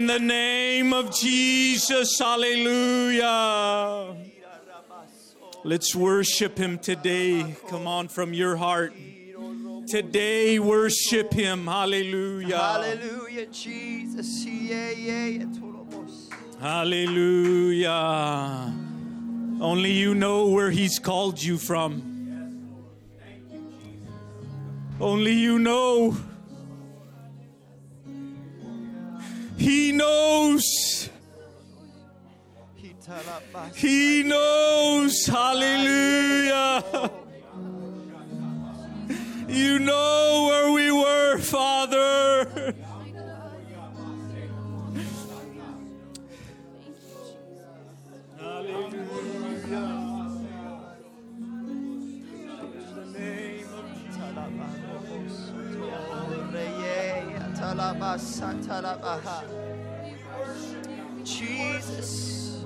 In the name of Jesus, hallelujah. Let's worship him today. Come on from your heart. Today, worship him. Hallelujah. Hallelujah, Jesus. Hallelujah. Only you know where he's called you from. Only you know. He knows. He knows. Hallelujah. You know where we were, Father. Jesus.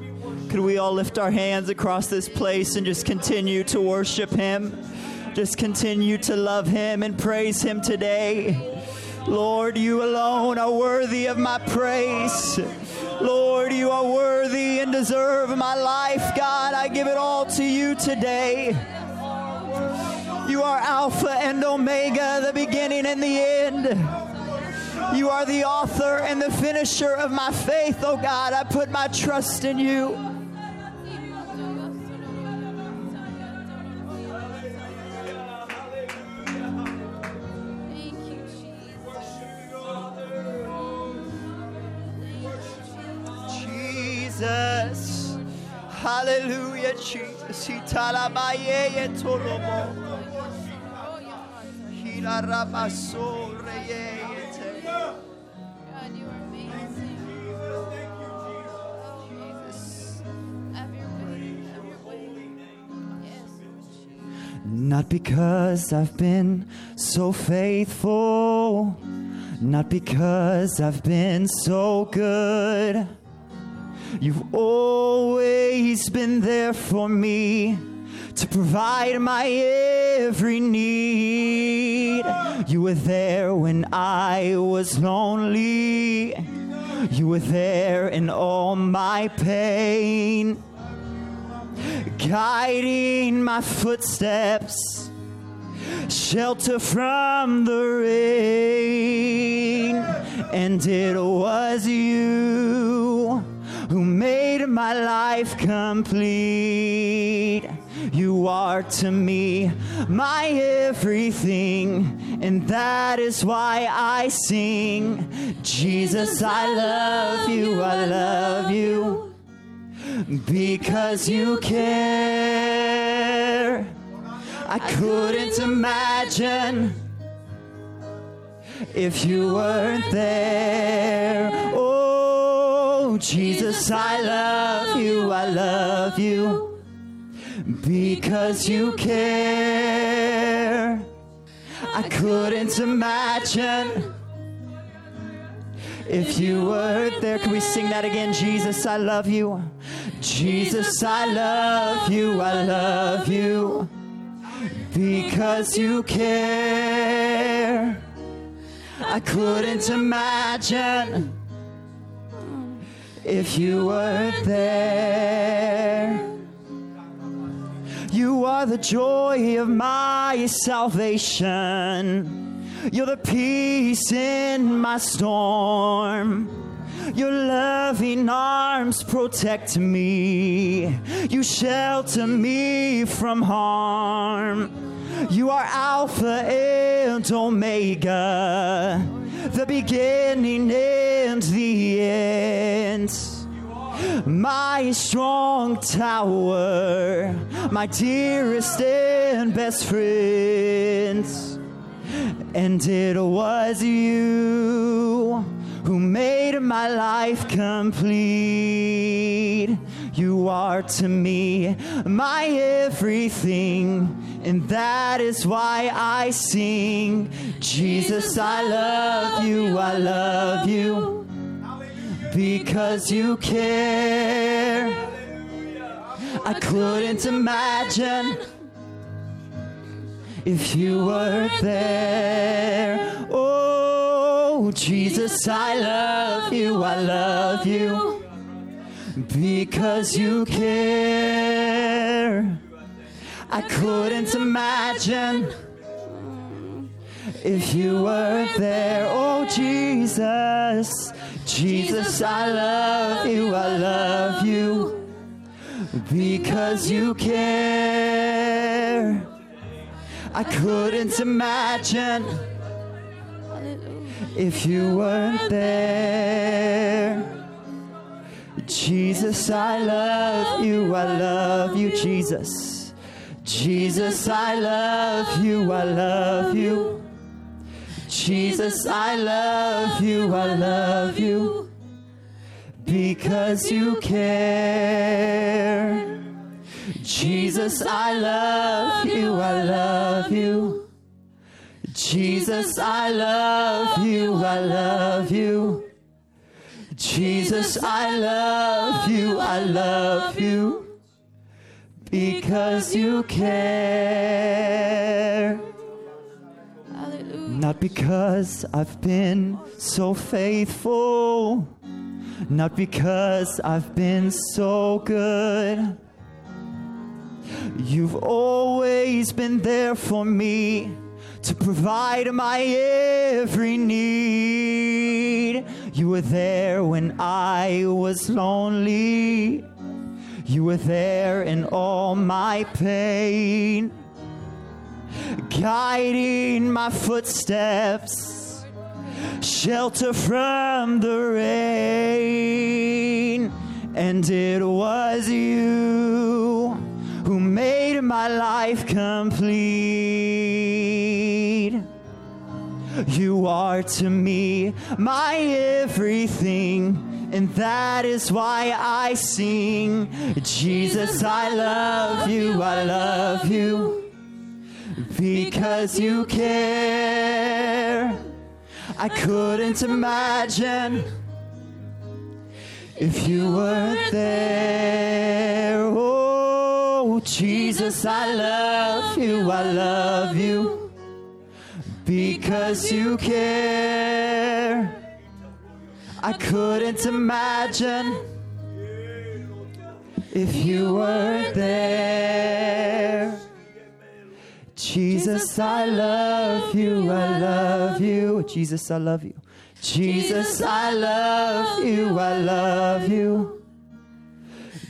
Could we all lift our hands across this place and just continue to worship Him? Just continue to love Him and praise Him today. Lord, you alone are worthy of my praise. Lord, you are worthy and deserve my life. God, I give it all to you today. You are Alpha and Omega, the beginning and the end. You are the author and the finisher of my faith, oh God. I put my trust in you. Thank you, Jesus. Hallelujah, Jesus. Hitalabaye tolomo. Hilarabaso reyete. God, you are amazing. Oh, Jesus. Have your way. Have your way. Yes, Jesus. Not because I've been so faithful, not because I've been so good. You've always been there for me to provide my every need. You were there when I was lonely. You were there in all my pain guiding my footsteps, shelter from the rain. And it was you who made my life complete. You are to me my everything, and that is why I sing. Jesus, I love you, I love you because you care. I couldn't imagine if you weren't there. Oh, Jesus, I love you, I love you because you care. I couldn't imagine if you weren't there, can we sing that again? Jesus, I love you. Jesus, I love you. I love you because you care. I couldn't imagine if you weren't there. You are the joy of my salvation. You're the peace in my storm. Your loving arms protect me. You shelter me from harm. You are Alpha and Omega, the beginning and the end my strong tower, my dearest and best friend. And it was you who made my life complete. You are to me my everything, and that is why I sing. Jesus, I love you, I love you because you care. I couldn't imagine if you were there. Oh, Jesus, I love you, I love you because you care. I couldn't imagine if you weren't there. Oh, Jesus, Jesus, I love you, I love you because you care. I couldn't imagine if you weren't there. Jesus, I love you, I love you, Jesus. Jesus, I love you, I love you. Jesus, I love you, I love you because you care. Jesus, I love you, I love you. Jesus, I love you, I love you. Jesus, I love you, I love you because you care. Not because I've been so faithful, not because I've been so good. You've always been there for me to provide my every need. You were there when I was lonely. You were there in all my pain guiding my footsteps, shelter from the rain. And it was you who made my life complete. You are to me my everything, and that is why I sing. Jesus, I love you, I love you because you care. I couldn't imagine if you weren't there. Oh, Jesus, I love you, I love you because you care. I couldn't imagine if you weren't there. Jesus, I love you, I love you. Jesus, I love you. Jesus, I love you, I love you.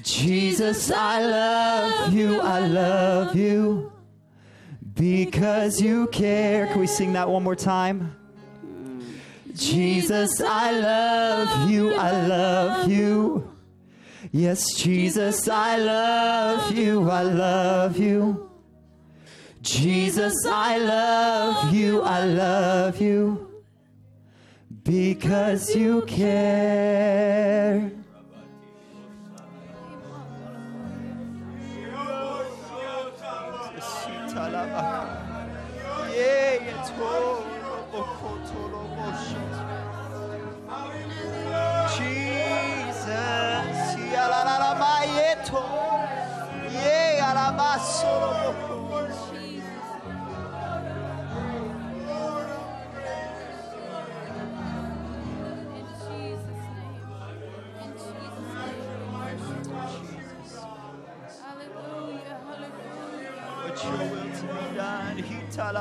Jesus, I love you, I love you. Because you care. Can we sing that one more time? Jesus, I love you, I love you. Yes, Jesus, I love you, I love you. Jesus, I love you, I love you because you care.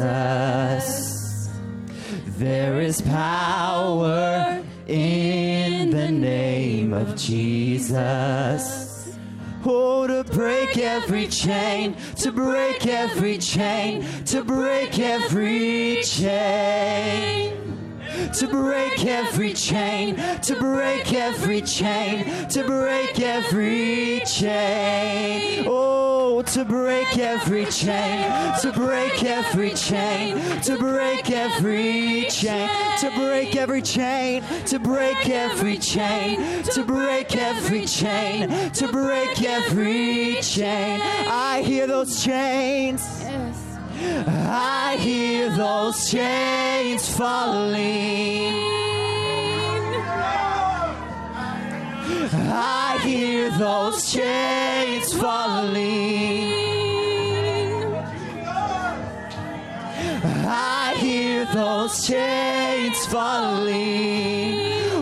Jesus. There is power in the name of Jesus. Oh, to break every chain, to break every chain, to break every chain to break every chain, to break every chain, to break every chain. Oh, to break every chain, to break every chain, to break every chain, to break every chain, to break every chain, to break every chain, to break every chain. I hear those chains. I hear those chains falling. I hear those chains falling. I hear those chains falling.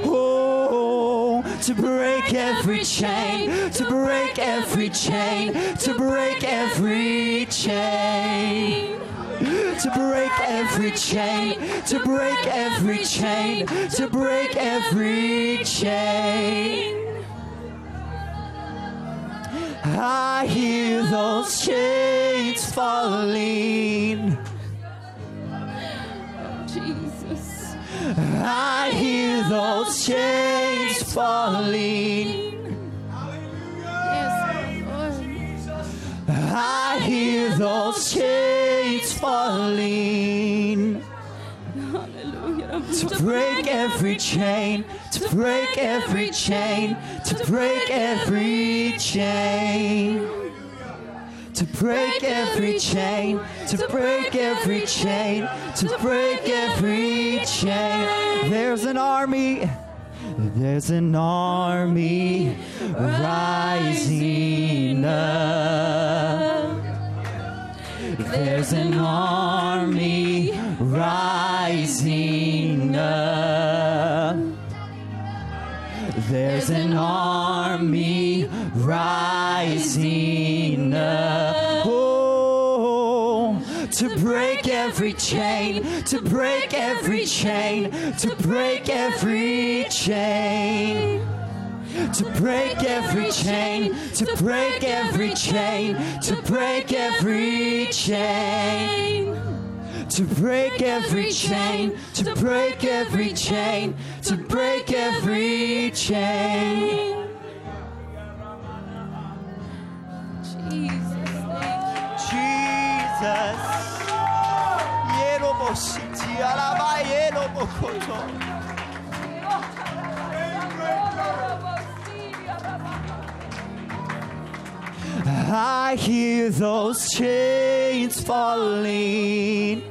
Oh, to break every chain, to break every chain, to break every chain. To break every chain, to break every chain, to break every chain. I hear those chains falling. Jesus. I hear those chains falling. I hear those chains falling. To break every chain, to break every chain, to break every chain. To break every chain, to break every chain, to break every chain. There's an army, there's an army rising up. There's an army rising up. There's an army rising up. Oh, to break every chain, to break every chain, to break every chain. To break every chain, to break every chain, to break every chain. To break every chain, to break every chain, to break every chain. Jesus. Thank Jesus. Yerobositi alaba yerobokoto. I hear those chains falling.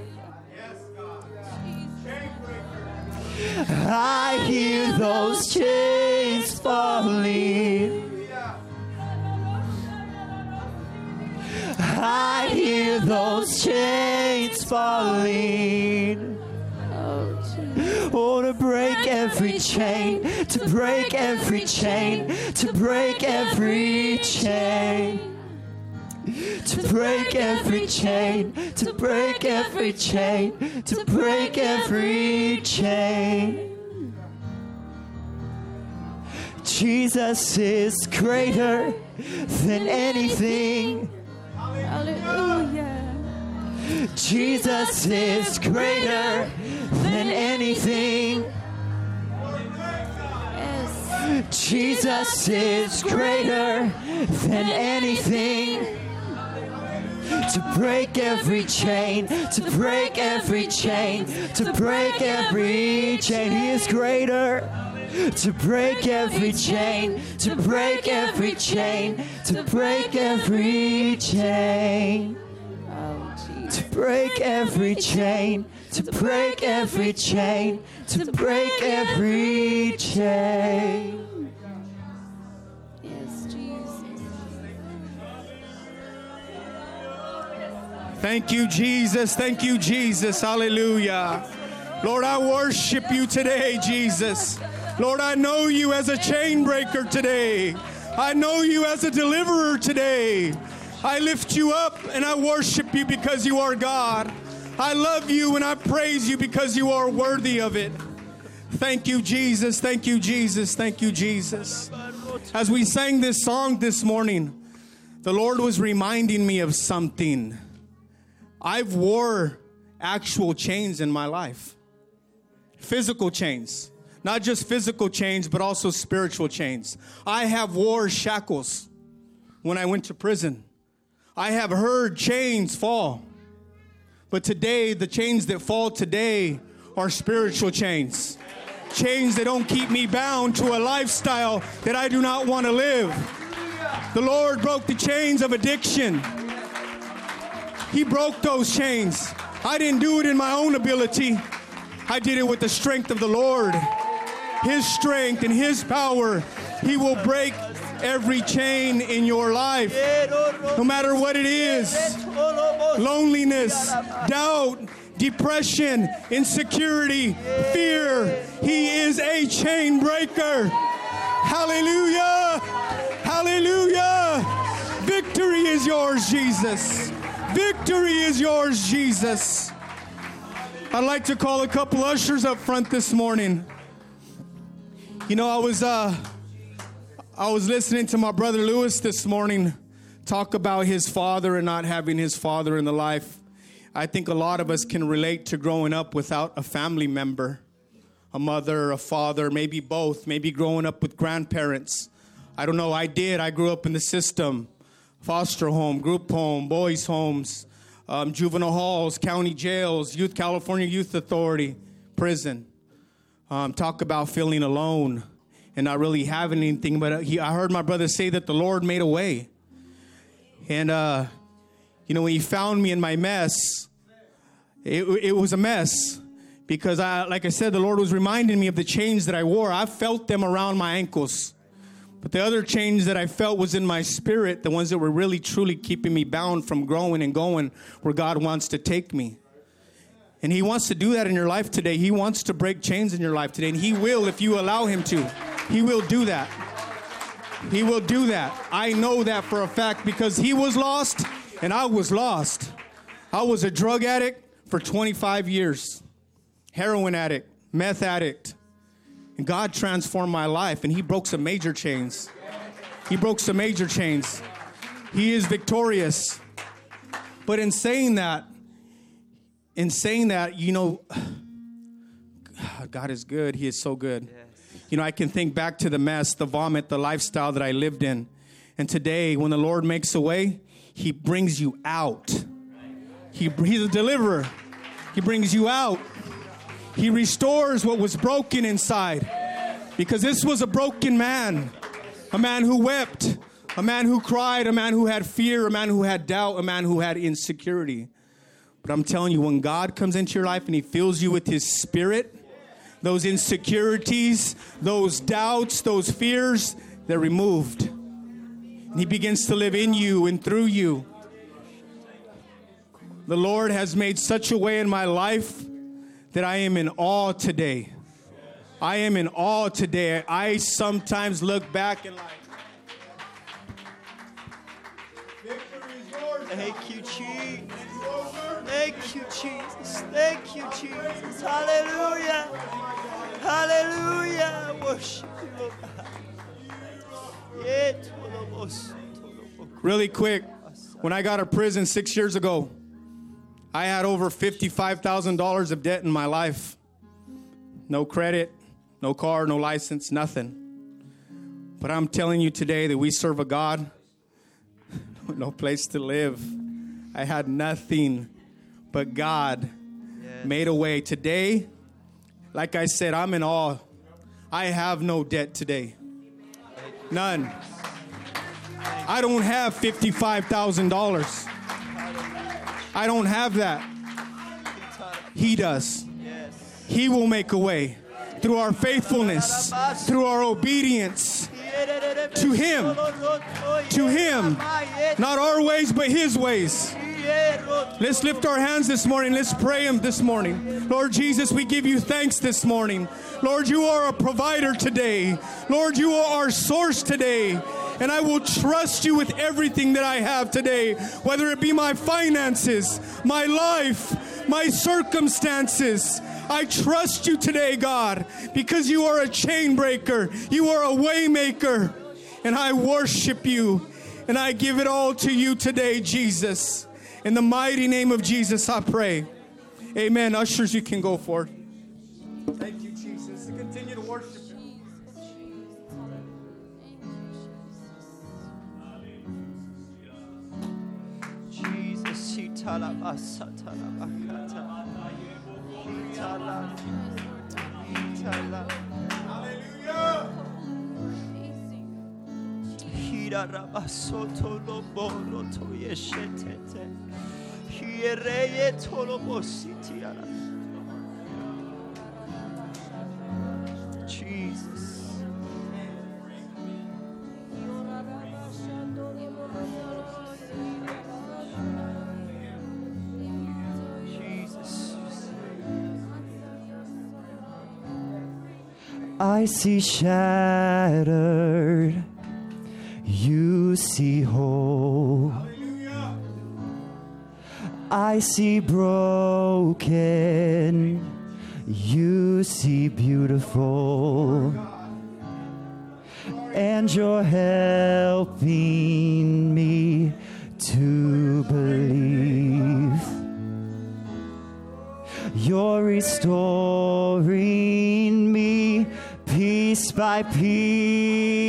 I hear those chains falling. I hear those chains falling. Oh, to break every chain, to break every chain, to break every chain. To break every chain, to break every chain, to break every chain. Jesus is greater than anything. Hallelujah. Jesus is greater than anything. Jesus is greater than anything. To break every chain, to break every chain, to break every chain. He is greater. To break every chain, to break every chain, to break every chain. Oh. To break every chain, to break every chain, to break every chain. Yes, Jesus. Thank you, Jesus. Thank you, Jesus. Hallelujah. Lord, I worship you today, Jesus. Lord, I know you as a chain breaker today. I know you as a deliverer today. I lift you up and I worship you because you are God. I love you and I praise you because you are worthy of it. Thank you, Jesus. Thank you, Jesus. Thank you, Jesus. As we sang this song this morning, the Lord was reminding me of something. I've wore actual chains in my life. Physical chains. Not just physical chains, but also spiritual chains. I have wore shackles when I went to prison. I have heard chains fall. But today, the chains that fall today are spiritual chains. Chains that don't keep me bound to a lifestyle that I do not want to live. The Lord broke the chains of addiction. He broke those chains. I didn't do it in my own ability. I did it with the strength of the Lord. His strength and His power. He will break every chain in your life, no matter what it is loneliness, doubt, depression, insecurity, fear. He is a chain breaker. Hallelujah! Hallelujah! Victory is yours, Jesus. Victory is yours, Jesus. I'd like to call a couple ushers up front this morning. You know, I was uh I was listening to my brother Lewis this morning talk about his father and not having his father in the life. I think a lot of us can relate to growing up without a family member, a mother, a father, maybe both, maybe growing up with grandparents. I don't know, I did. I grew up in the system foster home, group home, boys' homes, um, juvenile halls, county jails, Youth California Youth Authority, prison. Um, talk about feeling alone and not really having anything. But he, I heard my brother say that the Lord made a way. And, uh, you know, when he found me in my mess, it, it was a mess because I, like I said, the Lord was reminding me of the chains that I wore. I felt them around my ankles. But the other chains that I felt was in my spirit, the ones that were really truly keeping me bound from growing and going where God wants to take me. And He wants to do that in your life today. He wants to break chains in your life today. And He will if you allow Him to. He will do that. He will do that. I know that for a fact because He was lost and I was lost. I was a drug addict for 25 years, heroin addict, meth addict. And God transformed my life and He broke some major chains. He broke some major chains. He is victorious. But in saying that, in saying that, you know, God is good. He is so good. You know, I can think back to the mess, the vomit, the lifestyle that I lived in. And today, when the Lord makes a way, He brings you out. He, he's a deliverer. He brings you out. He restores what was broken inside. Because this was a broken man, a man who wept, a man who cried, a man who had fear, a man who had doubt, a man who had insecurity. But I'm telling you, when God comes into your life and He fills you with His Spirit, those insecurities, those doubts, those fears, they're removed. And He begins to live in you and through you. The Lord has made such a way in my life that I am in awe today. I am in awe today. I sometimes look back and like, victory is yours. Thank you, Jesus. Thank you, Jesus. Thank you, Jesus. Hallelujah. Hallelujah. Worship you. Really quick, when I got out of prison six years ago, I had over $55,000 of debt in my life. No credit, no car, no license, nothing. But I'm telling you today that we serve a God, no place to live. I had nothing, but God made a way. Today, like I said, I'm in awe. I have no debt today. None. I don't have $55,000. I don't have that. He does. He will make a way through our faithfulness, through our obedience to Him. To Him. Not our ways, but His ways. Let's lift our hands this morning. Let's pray Him this morning. Lord Jesus, we give you thanks this morning. Lord, you are a provider today. Lord, you are our source today. And I will trust you with everything that I have today, whether it be my finances, my life, my circumstances. I trust you today, God, because you are a chain breaker. You are a way maker. And I worship you. And I give it all to you today, Jesus. In the mighty name of Jesus, I pray. Amen. Ushers, you can go forward. Thank you, Jesus. Continue to worship him. Hira rabasoto to yeshetete. Hiereye. Jesus. Jesus. I see shattered, see whole. I see broken, you see beautiful. And you're helping me to believe. You're restoring me piece by piece.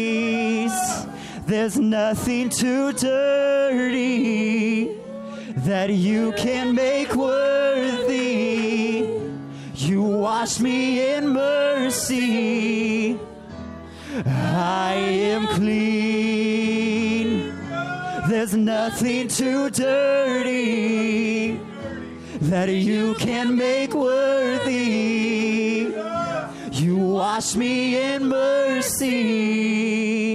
There's nothing too dirty that you can make worthy. You wash me in mercy. I am clean. There's nothing too dirty that you can make worthy. You wash me in mercy.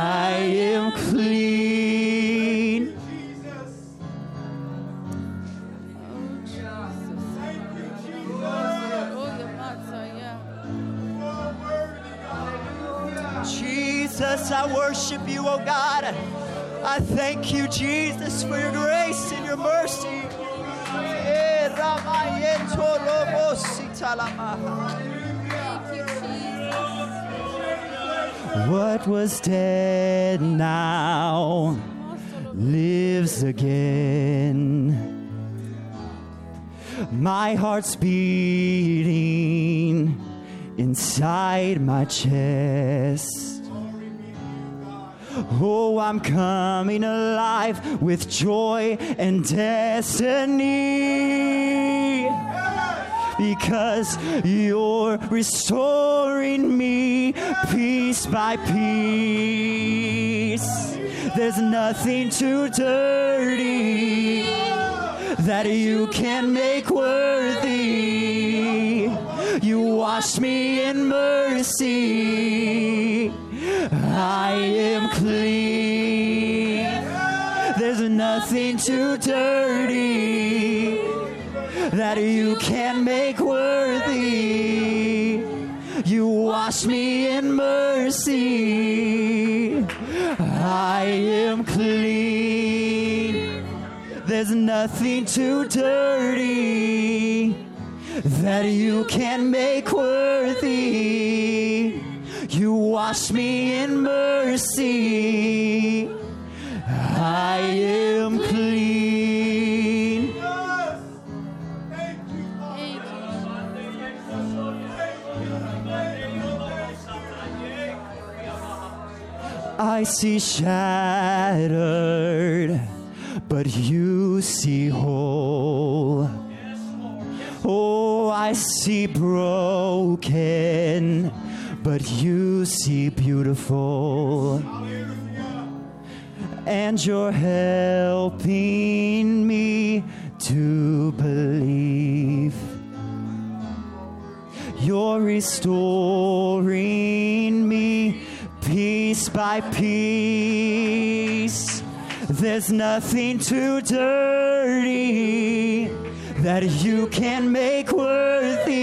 I am clean. Jesus, I worship you, oh God. I thank you, Jesus, for your grace and your mercy. Eh, What was dead now lives again. My heart's beating inside my chest. Oh, I'm coming alive with joy and destiny. Because you're restoring me piece by piece. There's nothing too dirty that you can make worthy. You wash me in mercy. I am clean. There's nothing too dirty that you can make worthy. You wash me in mercy. I am clean. There's nothing too dirty that you can make worthy. You wash me in mercy. I am I see shattered, but you see whole. Oh, I see broken, but you see beautiful. And you're helping me to believe. You're restoring me by piece. There's nothing too dirty that you can make worthy.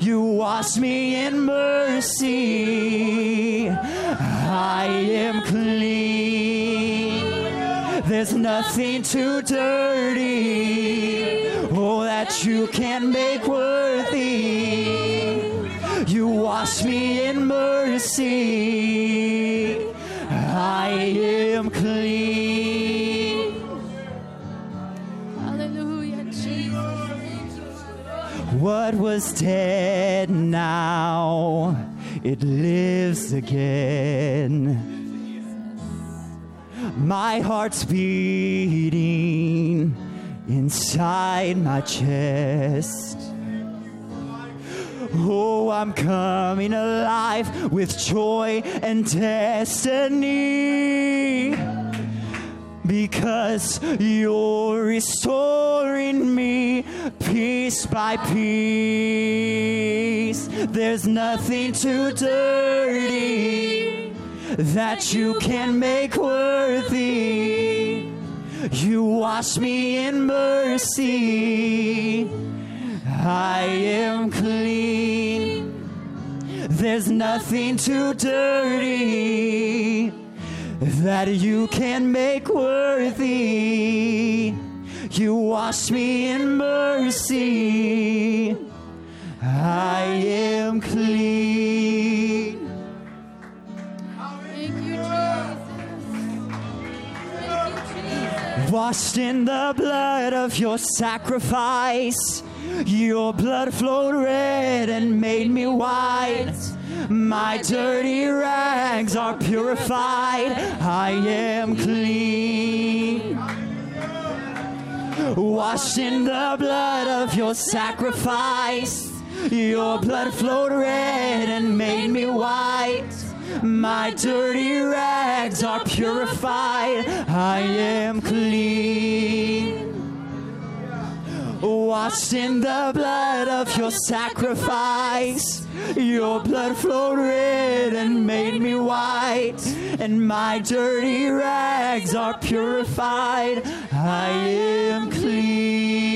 You wash me in mercy. I am clean. There's nothing too dirty. Oh, that you can make worthy. You wash me in mercy. I am clean. Hallelujah, Jesus. What was dead now, it lives again. My heart's beating inside my chest. Oh, I'm coming alive with joy and destiny because you're restoring me piece by piece. There's nothing too dirty that you can make worthy. You wash me in mercy. I am clean. There's nothing too dirty that you can make worthy. You wash me in mercy. I am clean. Thank you, Jesus. Thank you, Jesus. Washed in the blood of your sacrifice. Your blood flowed red and made me white. My dirty rags are purified. I am clean. Washed in the blood of your sacrifice. Your blood flowed red and made me white. My dirty rags are purified. I am clean. Washed in the blood of your sacrifice. Your blood flowed red and made me white. And my dirty rags are purified. I am clean.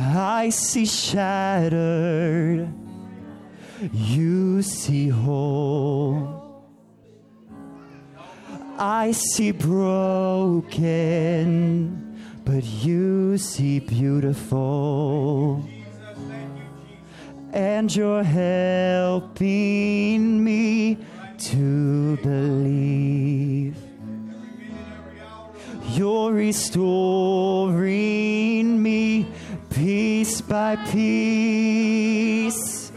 I see shattered, you see whole. I see broken, but you see beautiful. And you're helping me to believe. You're restoring me piece by piece.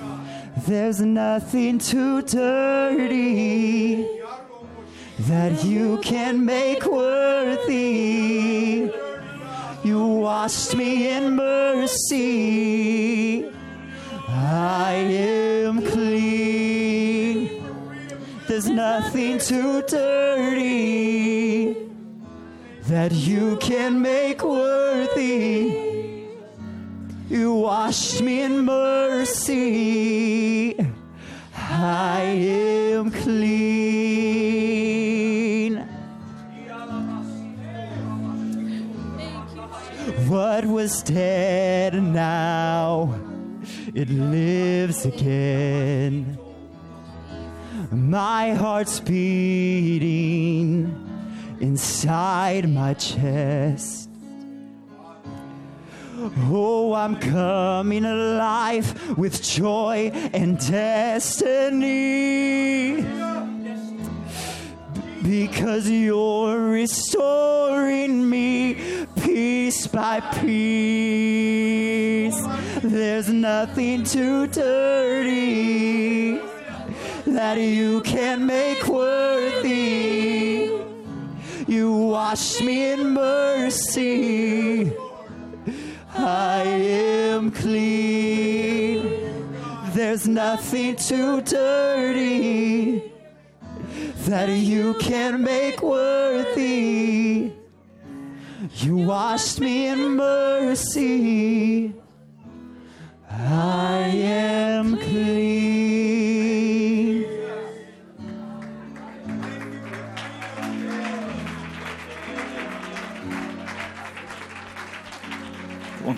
There's nothing too dirty that you can make worthy. You washed me in mercy. I am clean. There's nothing too dirty that you can make worthy. You washed me in mercy. I am clean. What was dead now, it lives again. My heart's beating inside my chest. Oh, I'm coming alive with joy and destiny. Because you're restoring me piece by piece. There's nothing too dirty that you can make worthy. You wash me in mercy. I am clean. There's nothing too dirty that you can make worthy. You washed me in mercy. I am clean.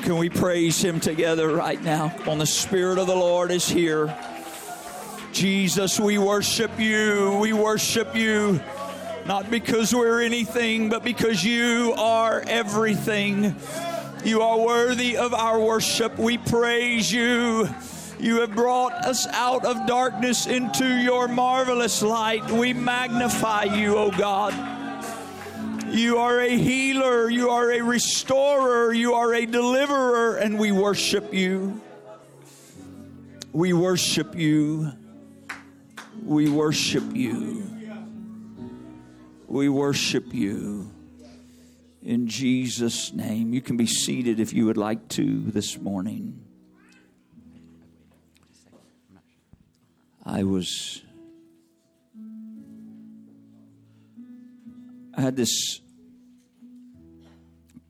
Can we praise him together right now? On, the Spirit of the Lord is here. Jesus, we worship you. We worship you. Not because we're anything, but because you are everything. You are worthy of our worship. We praise you. You have brought us out of darkness into your marvelous light. We magnify you, O God. You are a healer, you are a restorer, you are a deliverer, and we worship you. We worship you. We worship you. We worship you. In Jesus' name. You can be seated if you would like to this morning. I was. I had this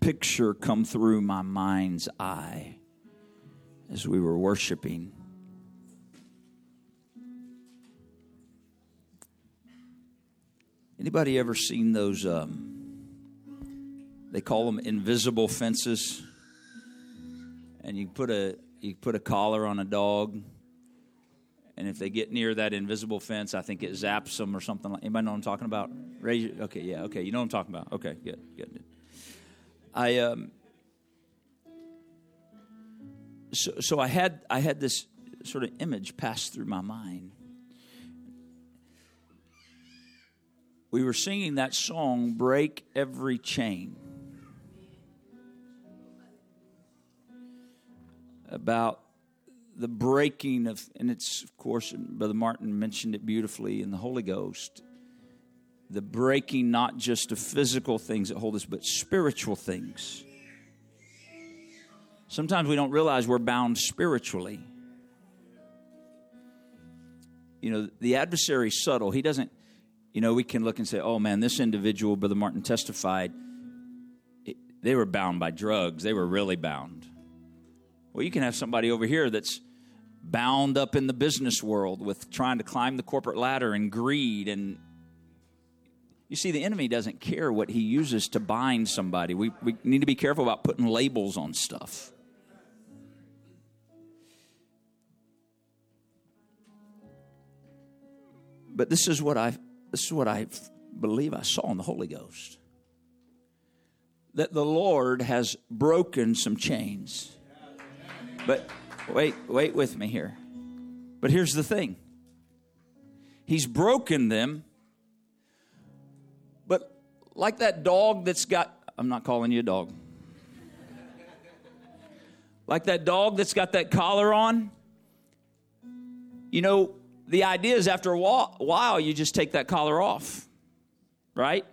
picture come through my mind's eye as we were worshiping. Anybody ever seen those? Um, they call them invisible fences, and you put a you put a collar on a dog, and if they get near that invisible fence, I think it zaps them or something. like Anybody know what I'm talking about? Raise your, okay, yeah, okay, you know what I'm talking about. Okay, good, good. I um, so so I had I had this sort of image pass through my mind. We were singing that song, "Break Every Chain," about the breaking of, and it's of course, Brother Martin mentioned it beautifully in the Holy Ghost the breaking not just of physical things that hold us, but spiritual things. Sometimes we don't realize we're bound spiritually. You know, the adversary's subtle. He doesn't, you know, we can look and say, oh man, this individual, Brother Martin testified, they were bound by drugs. They were really bound. Well, you can have somebody over here that's bound up in the business world with trying to climb the corporate ladder and greed and you see, the enemy doesn't care what he uses to bind somebody. We, we need to be careful about putting labels on stuff. But this is what I this is what I believe I saw in the Holy Ghost. That the Lord has broken some chains. But wait, wait with me here. But here's the thing. He's broken them like that dog that's got, I'm not calling you a dog. Like that dog that's got that collar on. You know, the idea is after a while, you just take that collar off, right?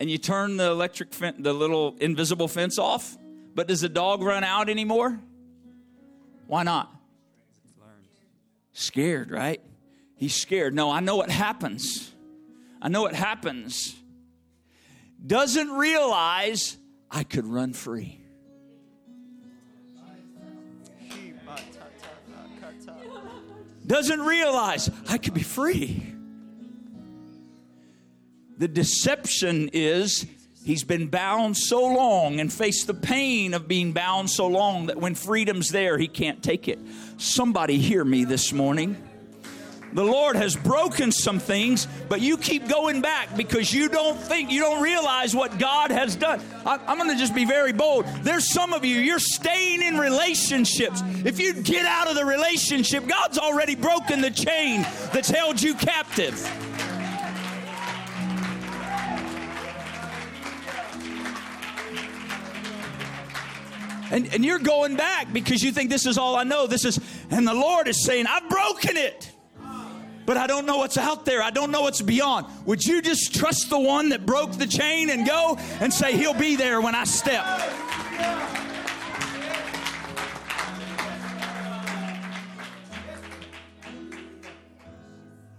And you turn the electric, fence, the little invisible fence off. But does the dog run out anymore? Why not? Scared, right? He's scared. No, I know what happens. I know it happens, doesn't realize I could run free. Doesn't realize I could be free. The deception is he's been bound so long and faced the pain of being bound so long that when freedom's there, he can't take it. Somebody hear me this morning. The Lord has broken some things, but you keep going back because you don't think, you don't realize what God has done. I, am going to just be very bold. There's some of you, you're staying in relationships. If you get out of the relationship, God's already broken the chain that's held you captive. And, and you're going back because you think this is all I know. This is, and the Lord is saying, I've broken it. But I don't know what's out there. I don't know what's beyond. Would you just trust the one that broke the chain and go and say, He'll be there when I step?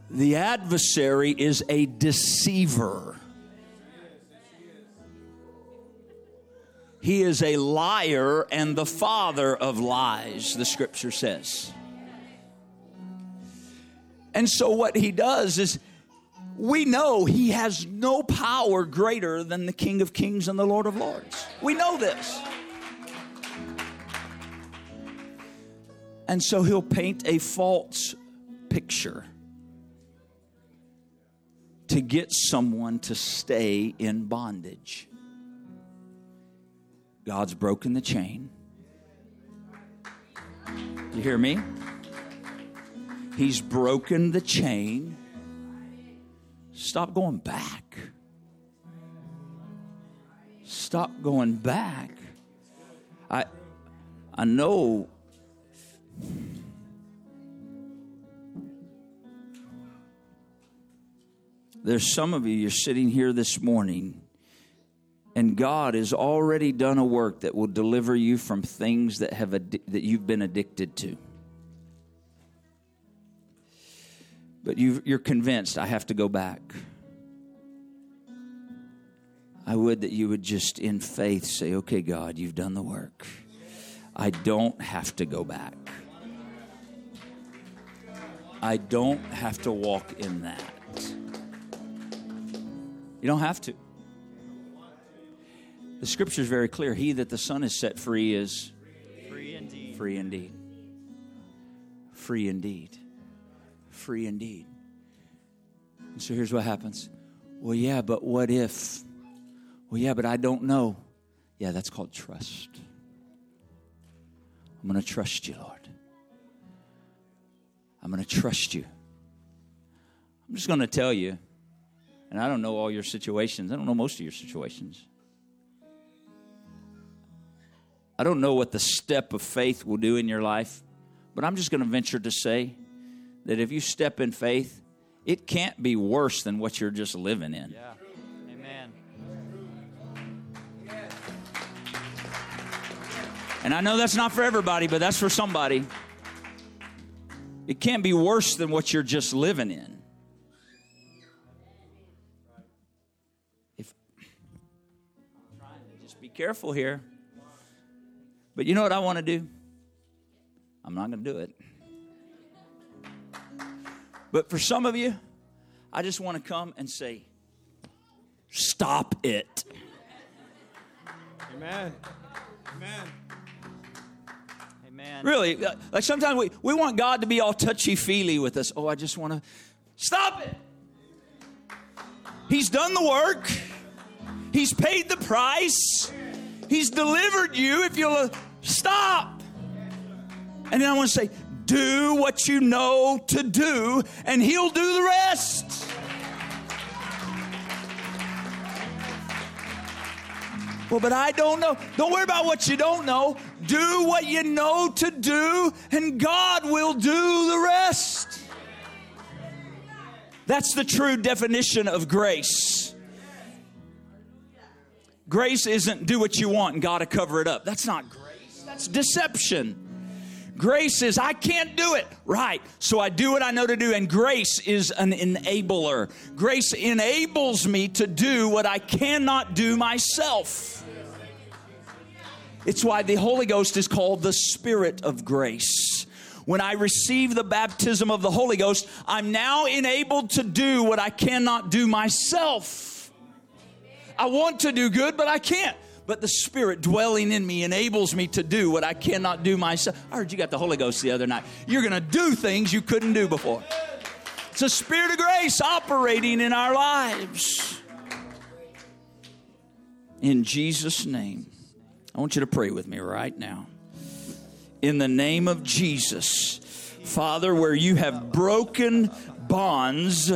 The adversary is a deceiver. He is a liar and the father of lies, the scripture says. And so, what he does is, we know he has no power greater than the King of Kings and the Lord of Lords. We know this. And so, he'll paint a false picture to get someone to stay in bondage. God's broken the chain. You hear me? He's broken the chain. Stop going back. Stop going back. I I know there's some of you you're sitting here this morning and God has already done a work that will deliver you from things that have addi- that you've been addicted to. But you you're convinced I have to go back. I would that you would just in faith say, "Okay, God, you've done the work. I don't have to go back. I don't have to walk in that. You don't have to." The scripture is very clear. He that the Son is set free is Free indeed. free indeed. Free indeed. Free indeed. And so here's what happens. Well, yeah, but what if? Well, yeah, but I don't know. Yeah, that's called trust. I'm going to trust you, Lord. I'm going to trust you. I'm just going to tell you, and I don't know all your situations. I don't know most of your situations. I don't know what the step of faith will do in your life, but I'm just going to venture to say that if you step in faith, it can't be worse than what you're just living in. Yeah. Amen. And I know that's not for everybody, but that's for somebody. It can't be worse than what you're just living in. If I'm trying to just be careful here. But you know what I want to do? I'm not going to do it. But for some of you, I just want to come and say, stop it. Amen. Amen. Amen. Really, uh, like sometimes we, we want God to be all touchy feely with us. Oh, I just want to stop it. He's done the work, He's paid the price, He's delivered you if you'll uh, stop. And then I want to say, do what you know to do, and He'll do the rest. Well, but I don't know. Don't worry about what you don't know. Do what you know to do, and God will do the rest. That's the true definition of grace. Grace isn't do what you want and God to cover it up. That's not grace, that's deception. Grace is, I can't do it. Right. So I do what I know to do. And grace is an enabler. Grace enables me to do what I cannot do myself. It's why the Holy Ghost is called the Spirit of grace. when I receive the baptism of the Holy Ghost, I'm now enabled to do what I cannot do myself. I want to do good, but I can't. But the Spirit dwelling in me enables me to do what I cannot do myself. I heard you got the Holy Ghost the other night. You're going to do things you couldn't do before. It's a Spirit of grace operating in our lives. In Jesus' name, I want you to pray with me right now. In the name of Jesus, Father, where you have broken bonds,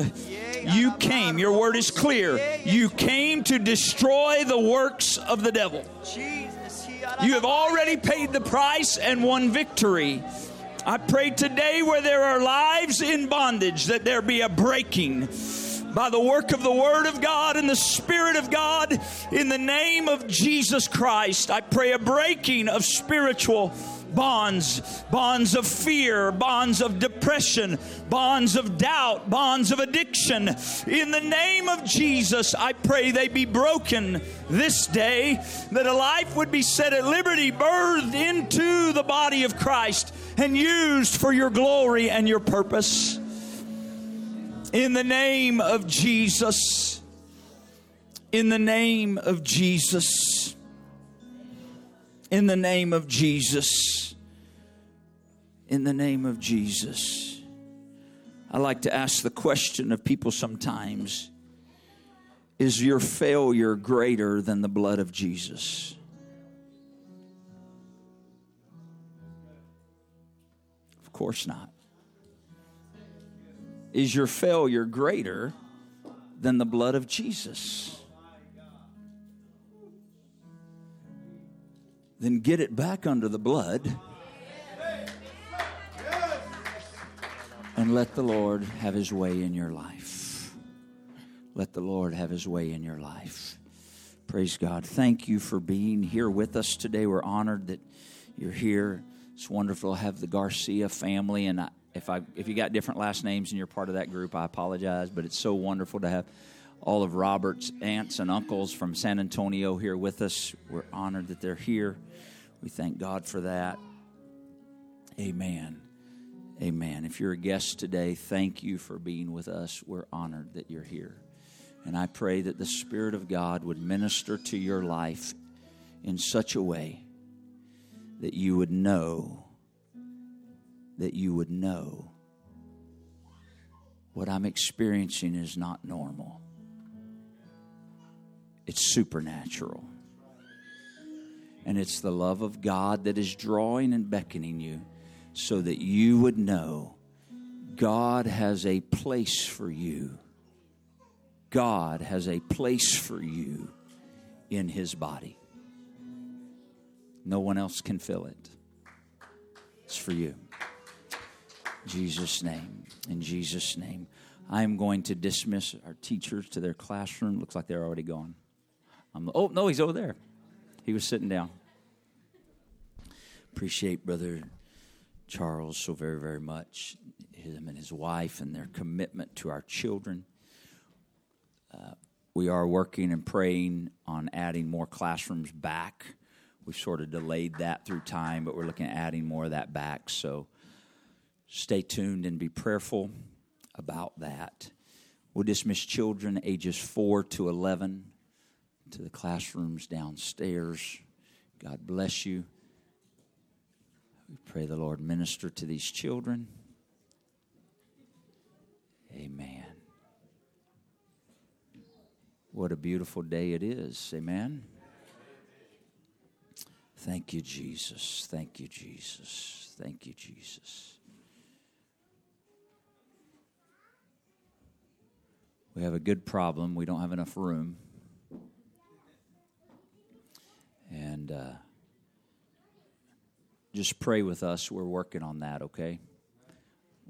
you came, your word is clear. You came to destroy the works of the devil. You have already paid the price and won victory. I pray today where there are lives in bondage that there be a breaking by the work of the Word of God and the Spirit of God in the name of Jesus Christ. I pray a breaking of spiritual bonds, bonds of fear, bonds of depression, bonds of doubt, bonds of addiction. In the name of Jesus, I pray they be broken this day, that a life would be set at liberty, birthed into the body of Christ, and used for your glory and your purpose. In the name of Jesus. In the name of Jesus. In the name of Jesus. In the name of Jesus. I like to ask the question of people sometimes Is your failure greater than the blood of Jesus? Of course not. Is your failure greater than the blood of Jesus? Then get it back under the blood and let the Lord have his way in your life. Let the Lord have his way in your life. Praise God. Thank you for being here with us today. We're honored that you're here. It's wonderful to have the Garcia family and I, if I if you got different last names and you're part of that group, I apologize, but it's so wonderful to have all of Robert's aunts and uncles from San Antonio here with us. We're honored that they're here. We thank God for that. Amen. Amen. If you're a guest today, thank you for being with us. We're honored that you're here. And I pray that the Spirit of God would minister to your life in such a way that you would know that you would know what I'm experiencing is not normal, it's supernatural. And it's the love of God that is drawing and beckoning you so that you would know God has a place for you. God has a place for you in His body. No one else can fill it. It's for you. Jesus' name. In Jesus' name. I am going to dismiss our teachers to their classroom. Looks like they're already gone. I'm, oh, no, he's over there. He was sitting down. Appreciate Brother Charles so very, very much. Him and his wife and their commitment to our children. Uh, we are working and praying on adding more classrooms back. We've sort of delayed that through time, but we're looking at adding more of that back. So stay tuned and be prayerful about that. We'll dismiss children ages 4 to 11 to the classrooms downstairs. God bless you. We pray the Lord minister to these children. Amen. What a beautiful day it is. Amen. Thank you, Jesus. Thank you, Jesus. Thank you, Jesus. We have a good problem. We don't have enough room. And uh, just pray with us. We're working on that, okay?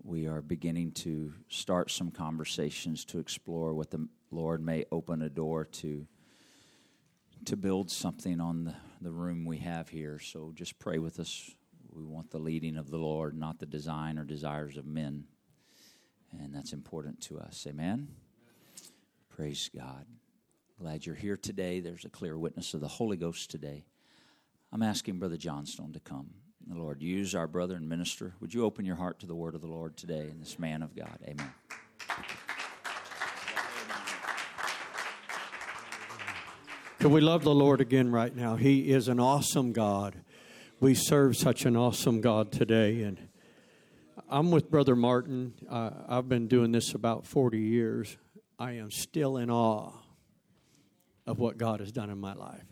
We are beginning to start some conversations to explore what the Lord may open a door to to build something on the, the room we have here. So just pray with us. We want the leading of the Lord, not the design or desires of men. And that's important to us. Amen. Praise God. Glad you're here today. There's a clear witness of the Holy Ghost today. I'm asking Brother Johnstone to come. The Lord use our brother and minister. Would you open your heart to the word of the Lord today and this man of God? Amen. Can we love the Lord again right now? He is an awesome God. We serve such an awesome God today. And I'm with Brother Martin. Uh, I've been doing this about 40 years. I am still in awe of what God has done in my life.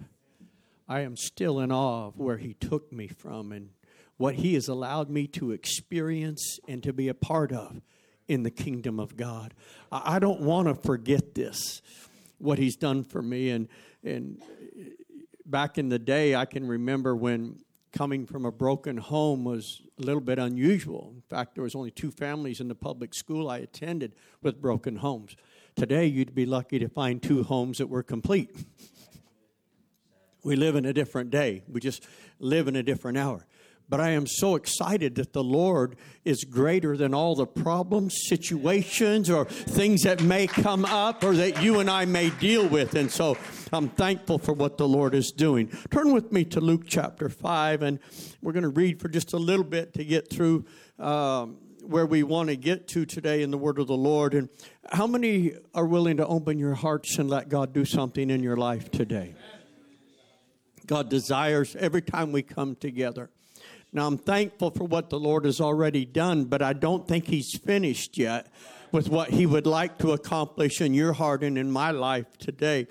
I am still in awe of where He took me from and what He has allowed me to experience and to be a part of in the kingdom of God. I don't want to forget this, what He's done for me. And, and back in the day, I can remember when coming from a broken home was a little bit unusual. In fact, there was only two families in the public school I attended with broken homes. Today, you'd be lucky to find two homes that were complete. we live in a different day. We just live in a different hour. But I am so excited that the Lord is greater than all the problems, situations, or things that may come up or that you and I may deal with. And so I'm thankful for what the Lord is doing. Turn with me to Luke chapter 5, and we're going to read for just a little bit to get through um, where we want to get to today in the Word of the Lord. And how many are willing to open your hearts and let God do something in your life today? God desires every time we come together. Now, I'm thankful for what the Lord has already done, but I don't think He's finished yet with what He would like to accomplish in your heart and in my life today.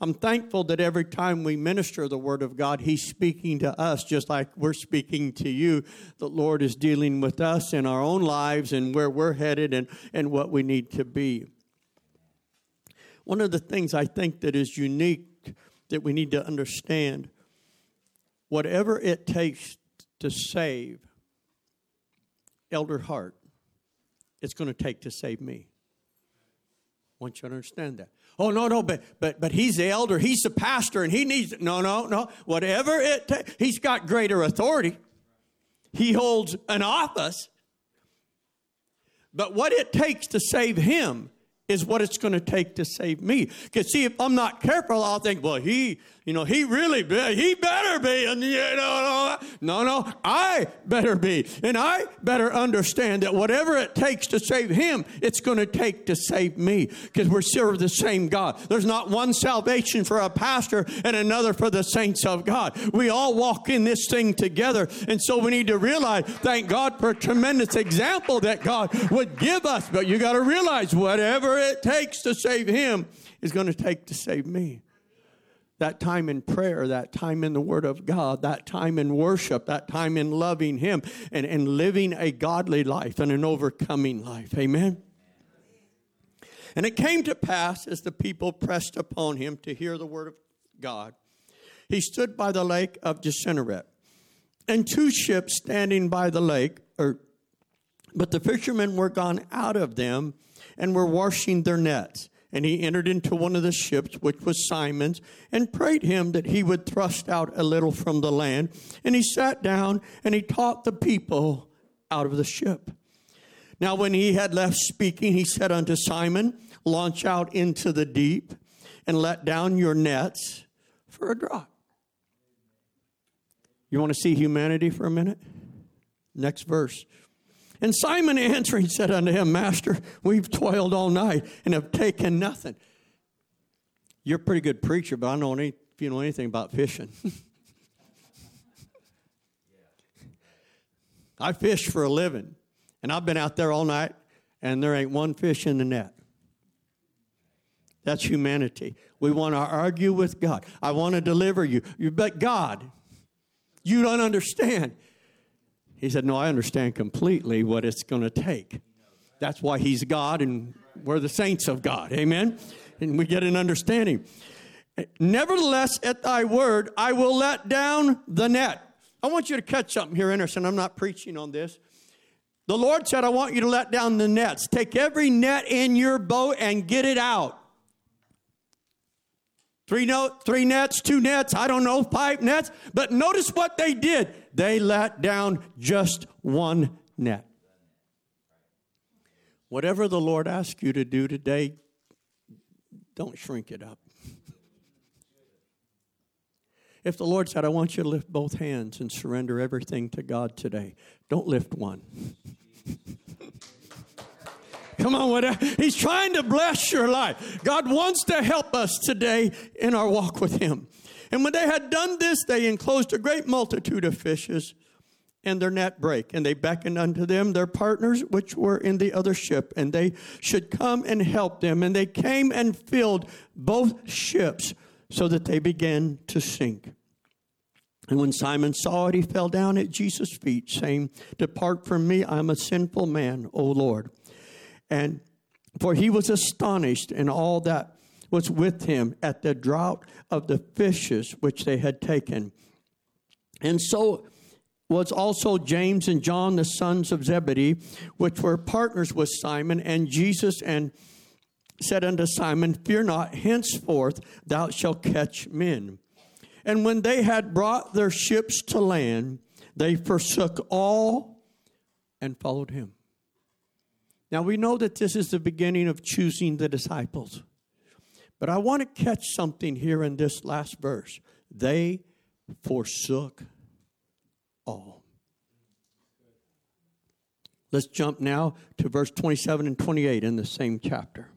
I'm thankful that every time we minister the Word of God, He's speaking to us just like we're speaking to you. The Lord is dealing with us in our own lives and where we're headed and, and what we need to be. One of the things I think that is unique that we need to understand whatever it takes to save Elder Hart, it's going to take to save me. I want you to understand that. Oh no, no, but but but he's the elder, he's the pastor, and he needs no, no, no. Whatever it takes, he's got greater authority. He holds an office. But what it takes to save him is what it's going to take to save me. Because see, if I'm not careful, I'll think, well, he, you know, he really, be, he better be, and you know, no, no, I better be, and I better understand that whatever it takes to save him, it's going to take to save me, because we're serve the same God. There's not one salvation for a pastor and another for the saints of God. We all walk in this thing together, and so we need to realize, thank God for a tremendous example that God would give us. But you got to realize, whatever it takes to save him is going to take to save me. That time in prayer, that time in the Word of God, that time in worship, that time in loving Him and, and living a godly life and an overcoming life. Amen. And it came to pass as the people pressed upon him to hear the word of God, he stood by the lake of Gennesaret, and two ships standing by the lake, or, but the fishermen were gone out of them and were washing their nets. And he entered into one of the ships, which was Simon's, and prayed him that he would thrust out a little from the land. And he sat down and he taught the people out of the ship. Now, when he had left speaking, he said unto Simon, Launch out into the deep and let down your nets for a draught. You want to see humanity for a minute? Next verse. And Simon answering said unto him, Master, we've toiled all night and have taken nothing. You're a pretty good preacher, but I don't know any, if you know anything about fishing. I fish for a living, and I've been out there all night, and there ain't one fish in the net. That's humanity. We want to argue with God. I want to deliver you. you but God, you don't understand. He said, No, I understand completely what it's going to take. That's why He's God and we're the saints of God. Amen? And we get an understanding. Nevertheless, at thy word, I will let down the net. I want you to catch something here, Anderson. I'm not preaching on this. The Lord said, I want you to let down the nets. Take every net in your boat and get it out. Three, no, three nets, two nets, I don't know, five nets. But notice what they did. They let down just one net. Whatever the Lord asks you to do today, don't shrink it up. If the Lord said, I want you to lift both hands and surrender everything to God today, don't lift one. Come on, whatever. He's trying to bless your life. God wants to help us today in our walk with Him. And when they had done this, they enclosed a great multitude of fishes, and their net brake. And they beckoned unto them their partners which were in the other ship, and they should come and help them. And they came and filled both ships, so that they began to sink. And when Simon saw it, he fell down at Jesus' feet, saying, Depart from me, I am a sinful man, O Lord. And for he was astonished and all that was with him at the drought of the fishes which they had taken. And so was also James and John, the sons of Zebedee, which were partners with Simon and Jesus, and said unto Simon, Fear not, henceforth thou shalt catch men. And when they had brought their ships to land, they forsook all and followed him. Now we know that this is the beginning of choosing the disciples. But I want to catch something here in this last verse. They forsook all. Let's jump now to verse 27 and 28 in the same chapter.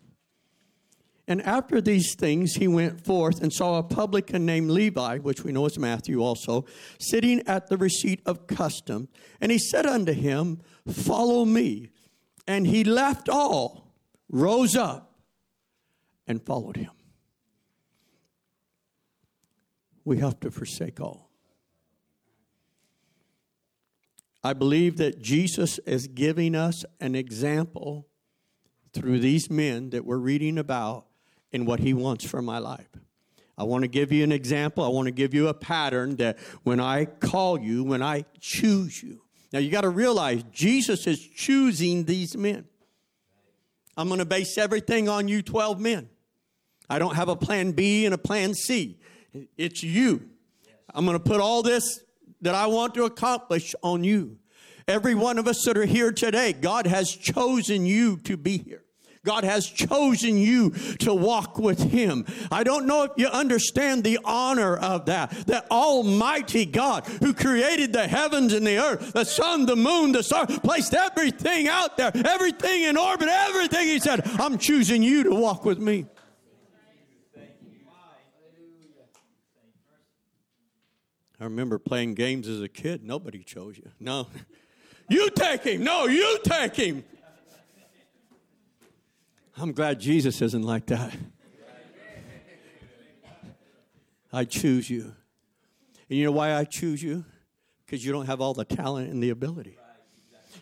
And after these things, he went forth and saw a publican named Levi, which we know is Matthew also, sitting at the receipt of custom. And he said unto him, Follow me. And he left all, rose up, and followed him. We have to forsake all. I believe that Jesus is giving us an example through these men that we're reading about in what he wants for my life. I want to give you an example. I want to give you a pattern that when I call you, when I choose you. Now you got to realize Jesus is choosing these men. I'm going to base everything on you 12 men. I don't have a plan B and a plan C. It's you. I'm going to put all this that I want to accomplish on you. Every one of us that are here today, God has chosen you to be here. God has chosen you to walk with Him. I don't know if you understand the honor of that. That Almighty God who created the heavens and the earth, the sun, the moon, the star, placed everything out there, everything in orbit, everything. He said, I'm choosing you to walk with me. I remember playing games as a kid. Nobody chose you. No. You take him. No, you take him. I'm glad Jesus isn't like that. I choose you. And you know why I choose you? Because you don't have all the talent and the ability.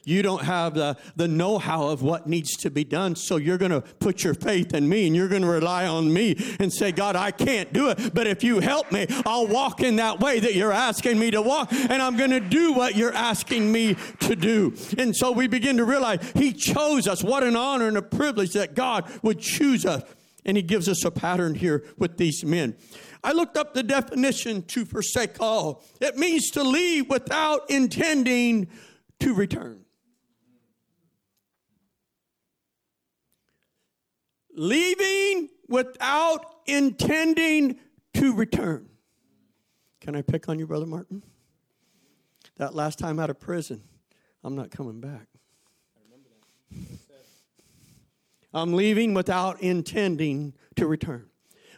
You don't have the, the know how of what needs to be done. So you're going to put your faith in me and you're going to rely on me and say, God, I can't do it. But if you help me, I'll walk in that way that you're asking me to walk and I'm going to do what you're asking me to do. And so we begin to realize He chose us. What an honor and a privilege that God would choose us. And He gives us a pattern here with these men. I looked up the definition to forsake all. It means to leave without intending to return. Leaving without intending to return. Can I pick on you, Brother Martin? That last time out of prison, I'm not coming back. I'm leaving without intending to return.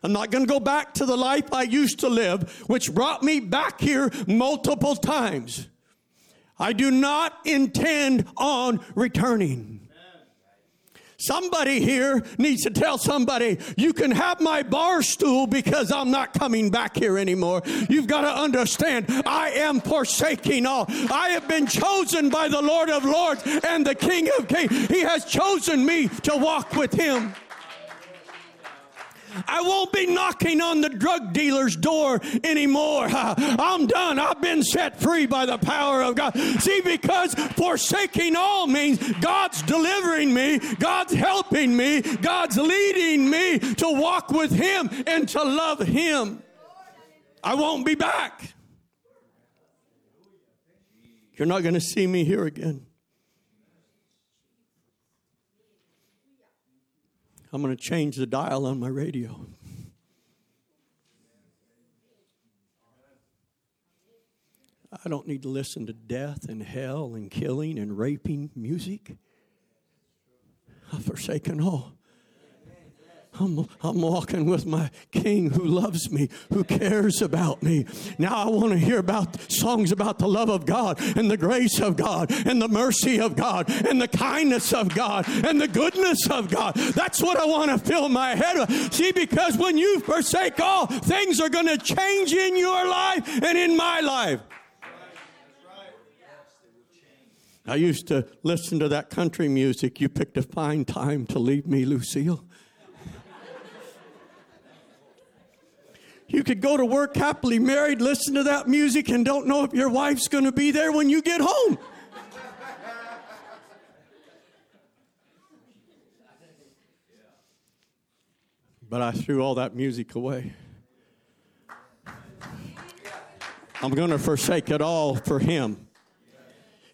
I'm not going to go back to the life I used to live, which brought me back here multiple times. I do not intend on returning. Somebody here needs to tell somebody, you can have my bar stool because I'm not coming back here anymore. You've got to understand, I am forsaking all. I have been chosen by the Lord of Lords and the King of Kings. He has chosen me to walk with Him. I won't be knocking on the drug dealer's door anymore. I'm done. I've been set free by the power of God. See, because forsaking all means God's delivering me, God's helping me, God's leading me to walk with Him and to love Him. I won't be back. You're not going to see me here again. I'm going to change the dial on my radio. I don't need to listen to death and hell and killing and raping music. I've forsaken all. I'm, I'm walking with my king who loves me, who cares about me. Now I want to hear about songs about the love of God and the grace of God and the mercy of God and the kindness of God and the goodness of God. That's what I want to fill my head with. See, because when you forsake all, things are going to change in your life and in my life. I used to listen to that country music. You picked a fine time to leave me, Lucille. You could go to work happily married, listen to that music, and don't know if your wife's going to be there when you get home. But I threw all that music away. I'm going to forsake it all for Him.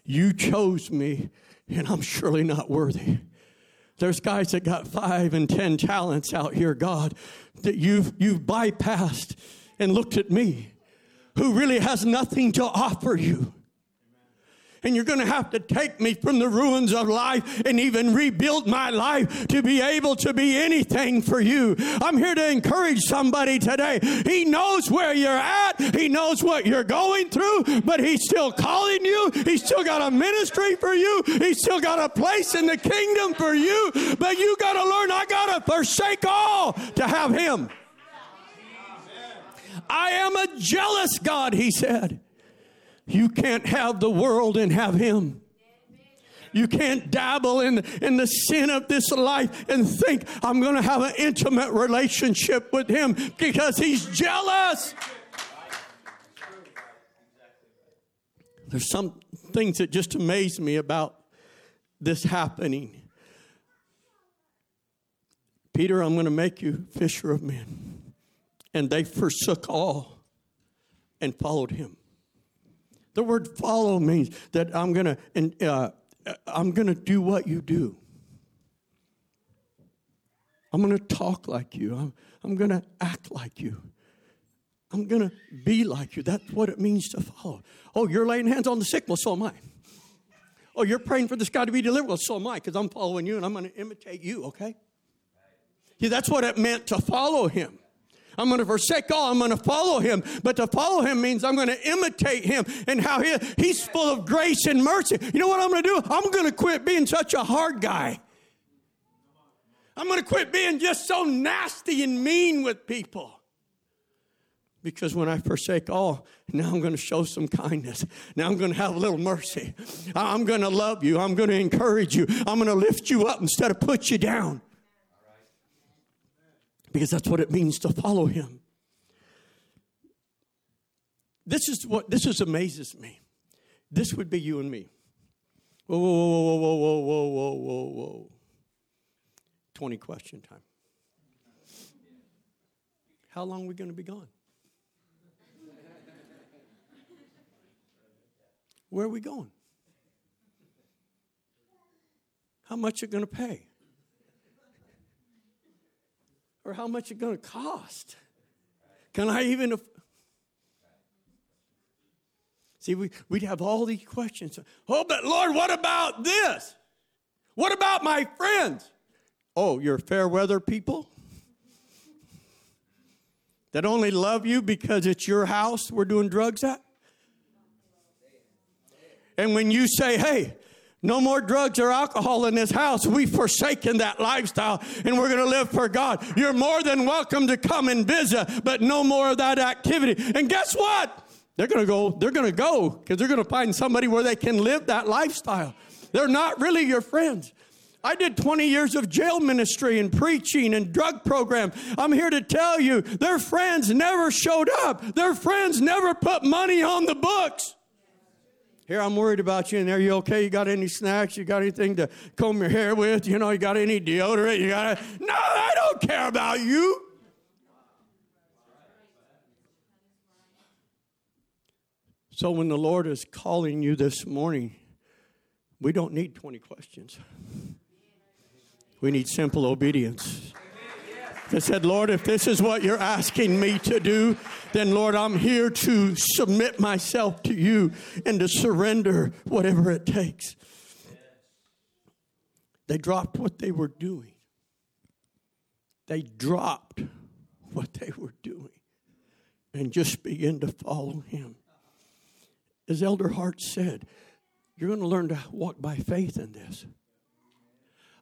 You chose me, and I'm surely not worthy. There's guys that got five and ten talents out here, God, that you've, you've bypassed and looked at me, who really has nothing to offer you and you're going to have to take me from the ruins of life and even rebuild my life to be able to be anything for you. I'm here to encourage somebody today. He knows where you're at, He knows what you're going through, but He's still calling you. He's still got a ministry for you, He's still got a place in the kingdom for you. But you got to learn, I got to forsake all to have Him. I am a jealous God, He said. You can't have the world and have Him. You can't dabble in, in the sin of this life and think, I'm going to have an intimate relationship with Him because He's jealous. There's some things that just amaze me about this happening. Peter, I'm going to make you fisher of men. And they forsook all and followed him. The word follow means that I'm going to and uh, I'm going to do what you do. I'm going to talk like you. I'm, I'm going to act like you. I'm going to be like you. That's what it means to follow. Oh, you're laying hands on the sick? Well, so am I. Oh, you're praying for this guy to be delivered? Well, so am I, because I'm following you and I'm going to imitate you, okay? Yeah, that's what it meant to follow him. I'm going to forsake all. I'm going to follow him. But to follow him means I'm going to imitate him and how he, he's full of grace and mercy. You know what I'm going to do? I'm going to quit being such a hard guy. I'm going to quit being just so nasty and mean with people. Because when I forsake all, now I'm going to show some kindness. Now I'm going to have a little mercy. I'm going to love you. I'm going to encourage you. I'm going to lift you up instead of put you down because that's what it means to follow him. This is what this is amazes me. This would be you and me. Whoa, whoa, whoa, whoa, whoa, whoa, whoa, whoa, whoa. 20 question time. How long are we going to be gone? Where are we going? How much are you going to pay? Or how much it's going to cost. Can I even? See, we, we'd have all these questions. Oh, but Lord, what about this? What about my friends? Oh, you're fair weather people that only love you because it's your house we're doing drugs at? And when you say, hey, no more drugs or alcohol in this house. We've forsaken that lifestyle and we're going to live for God. You're more than welcome to come and visit, but no more of that activity. And guess what? They're going to go, they're going to go because they're going to find somebody where they can live that lifestyle. They're not really your friends. I did 20 years of jail ministry and preaching and drug program. I'm here to tell you, their friends never showed up. Their friends never put money on the books. Here, I'm worried about you. And there. you okay? You got any snacks? You got anything to comb your hair with? You know, you got any deodorant? You got a... No, I don't care about you. So when the Lord is calling you this morning, we don't need 20 questions. We need simple obedience. I said, Lord, if this is what you're asking me to do, then Lord, I'm here to submit myself to you and to surrender whatever it takes. They dropped what they were doing. They dropped what they were doing and just began to follow him. As Elder Hart said, you're going to learn to walk by faith in this.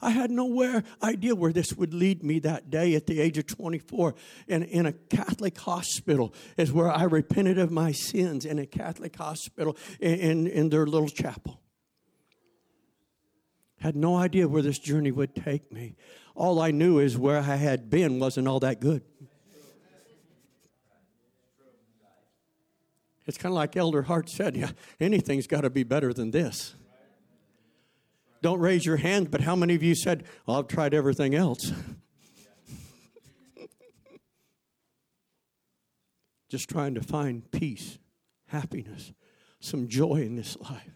I had no idea where this would lead me that day at the age of 24 in, in a Catholic hospital, is where I repented of my sins in a Catholic hospital in, in, in their little chapel. Had no idea where this journey would take me. All I knew is where I had been wasn't all that good. It's kind of like Elder Hart said, yeah, anything's got to be better than this. Don't raise your hand, but how many of you said, well, I've tried everything else? Just trying to find peace, happiness, some joy in this life,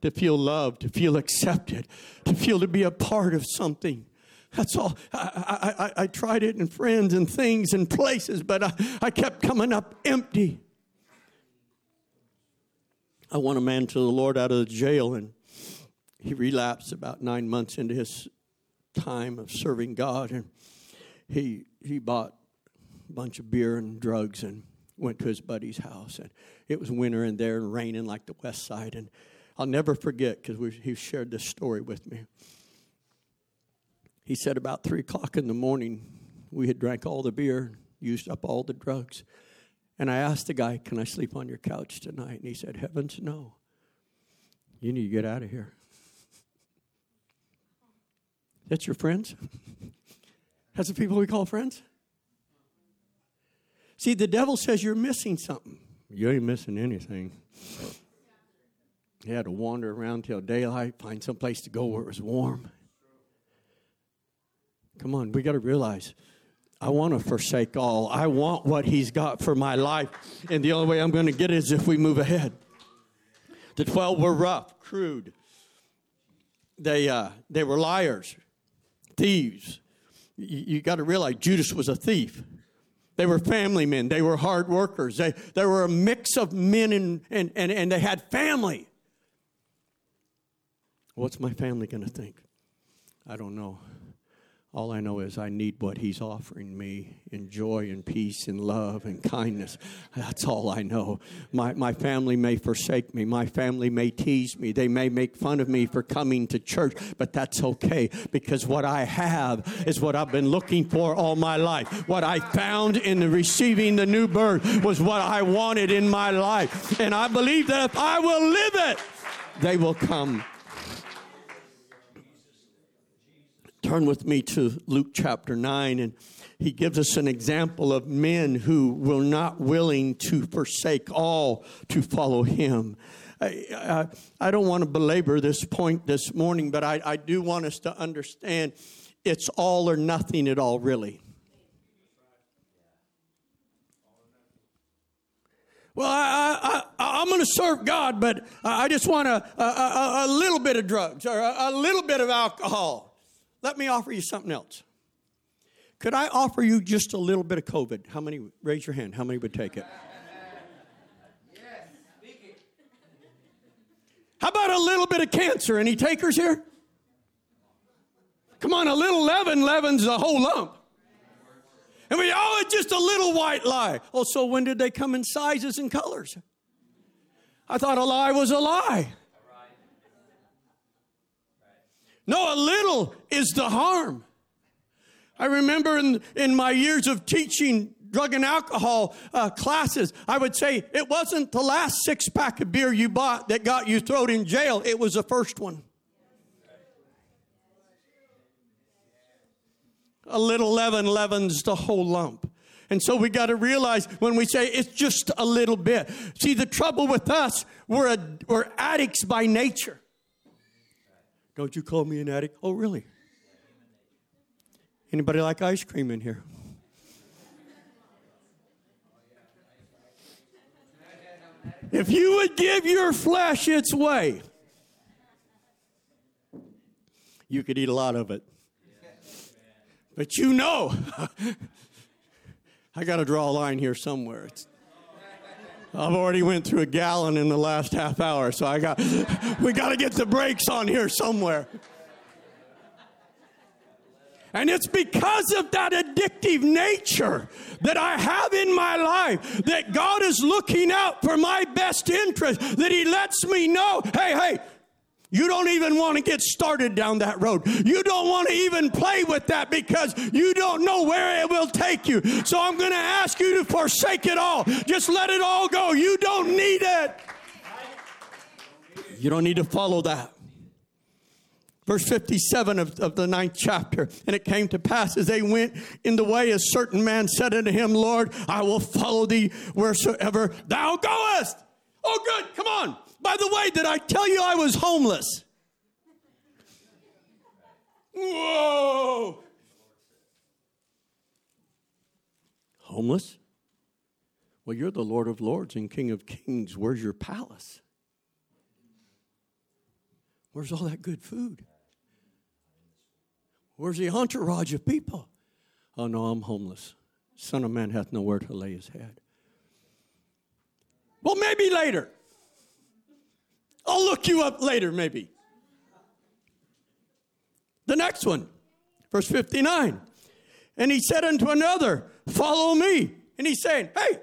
to feel loved, to feel accepted, to feel to be a part of something. That's all. I, I, I, tried it in friends and things and places, but I, I kept coming up empty. I won a man to the Lord out of the jail, and he relapsed about nine months into his time of serving God, and he he bought a bunch of beer and drugs and went to his buddy's house, and it was winter in there and raining like the west side, and I'll never forget because he shared this story with me. He said about three o'clock in the morning, we had drank all the beer, used up all the drugs. And I asked the guy, Can I sleep on your couch tonight? And he said, Heavens, no. You need to get out of here. That's your friends? That's the people we call friends? See, the devil says you're missing something. You ain't missing anything. You had to wander around till daylight, find some place to go where it was warm. Come on, we got to realize I want to forsake all. I want what He's got for my life. And the only way I'm going to get it is if we move ahead. The 12 were rough, crude. They, uh, they were liars, thieves. You, got to realize Judas was a thief. They were family men. They were hard workers. They, they were a mix of men and, and, and, and they had family. What's my family going to think? I don't know. All I know is I need what He's offering me in joy and peace and love and kindness. That's all I know. My, my family may forsake me. My family may tease me. They may make fun of me for coming to church, but that's okay because what I have is what I've been looking for all my life. What I found in receiving the new birth was what I wanted in my life. And I believe that if I will live it, they will come turn with me to Luke chapter 9, and he gives us an example of men who were not willing to forsake all to follow him. I, I, I don't want to belabor this point this morning, but I, I do want us to understand it's all or nothing at all, really. Well, I, I, am going to serve God, but I just want a, a, a, little bit of drugs or a, a little bit of alcohol. Let me offer you something else. Could I offer you just a little bit of COVID? How many, raise your hand, how many would take it? How about a little bit of cancer? Any takers here? Come on, a little leaven leavens the whole lump. And we, oh, it's just a little white lie. Oh, so when did they come in sizes and colors? I thought a lie was a lie. No, a little is the harm. I remember in, in my years of teaching drug and alcohol uh, classes, I would say it wasn't the last six pack of beer you bought that got you thrown in jail, it was the first one. A little leaven leavens the whole lump. And so we got to realize when we say it's just a little bit. See, the trouble with us, we're, a, we're addicts by nature. Don't you call me an addict? Oh, really? Anybody like ice cream in here? If you would give your flesh its way, you could eat a lot of it. But you know, I got to draw a line here somewhere. It's, I've already went through a gallon in the last half hour, so I got we got to get the brakes on here somewhere. And it's because of that addictive nature that I have in my life that God is looking out for my best interest, that He lets me know, hey, hey, you don't even want to get started down that road. You don't want to even play with that because you don't know where it will take you. So I'm going to ask you to forsake it all. Just let it all go. You don't need it. You don't need to follow that. Verse 57 of, of the ninth chapter. And it came to pass as they went in the way, a certain man said unto him, Lord, I will follow thee wheresoever thou goest. Oh, good. Come on. By the way, did I tell you I was homeless? Whoa. Homeless? Well, you're the Lord of Lords and King of Kings. Where's your palace? Where's all that good food? Where's the entourage of people? Oh, no, I'm homeless. Son of Man hath nowhere to lay his head. Well, maybe later. I'll look you up later, maybe. The next one, verse 59. And he said unto another, Follow me. And he's saying, Hey,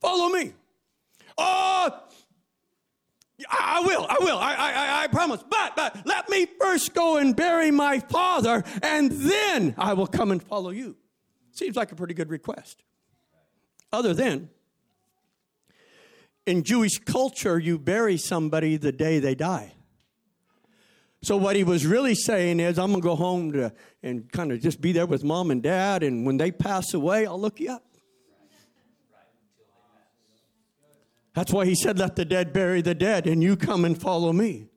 follow me. Oh, I will, I will, I, I, I promise. But, but let me first go and bury my father, and then I will come and follow you. Seems like a pretty good request. Other than, in Jewish culture, you bury somebody the day they die. So what he was really saying is, I'm gonna go home to and kind of just be there with mom and dad, and when they pass away, I'll look you up. That's why he said, Let the dead bury the dead, and you come and follow me.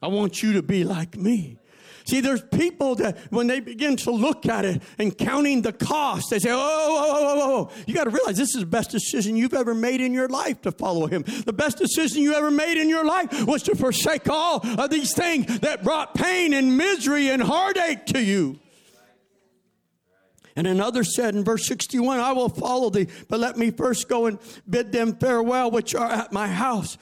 I want you to be like me. See, there's people that when they begin to look at it and counting the cost, they say, oh, oh, oh, oh, oh. oh. You got to realize this is the best decision you've ever made in your life to follow him. The best decision you ever made in your life was to forsake all of these things that brought pain and misery and heartache to you. And another said in verse 61, I will follow thee, but let me first go and bid them farewell which are at my house.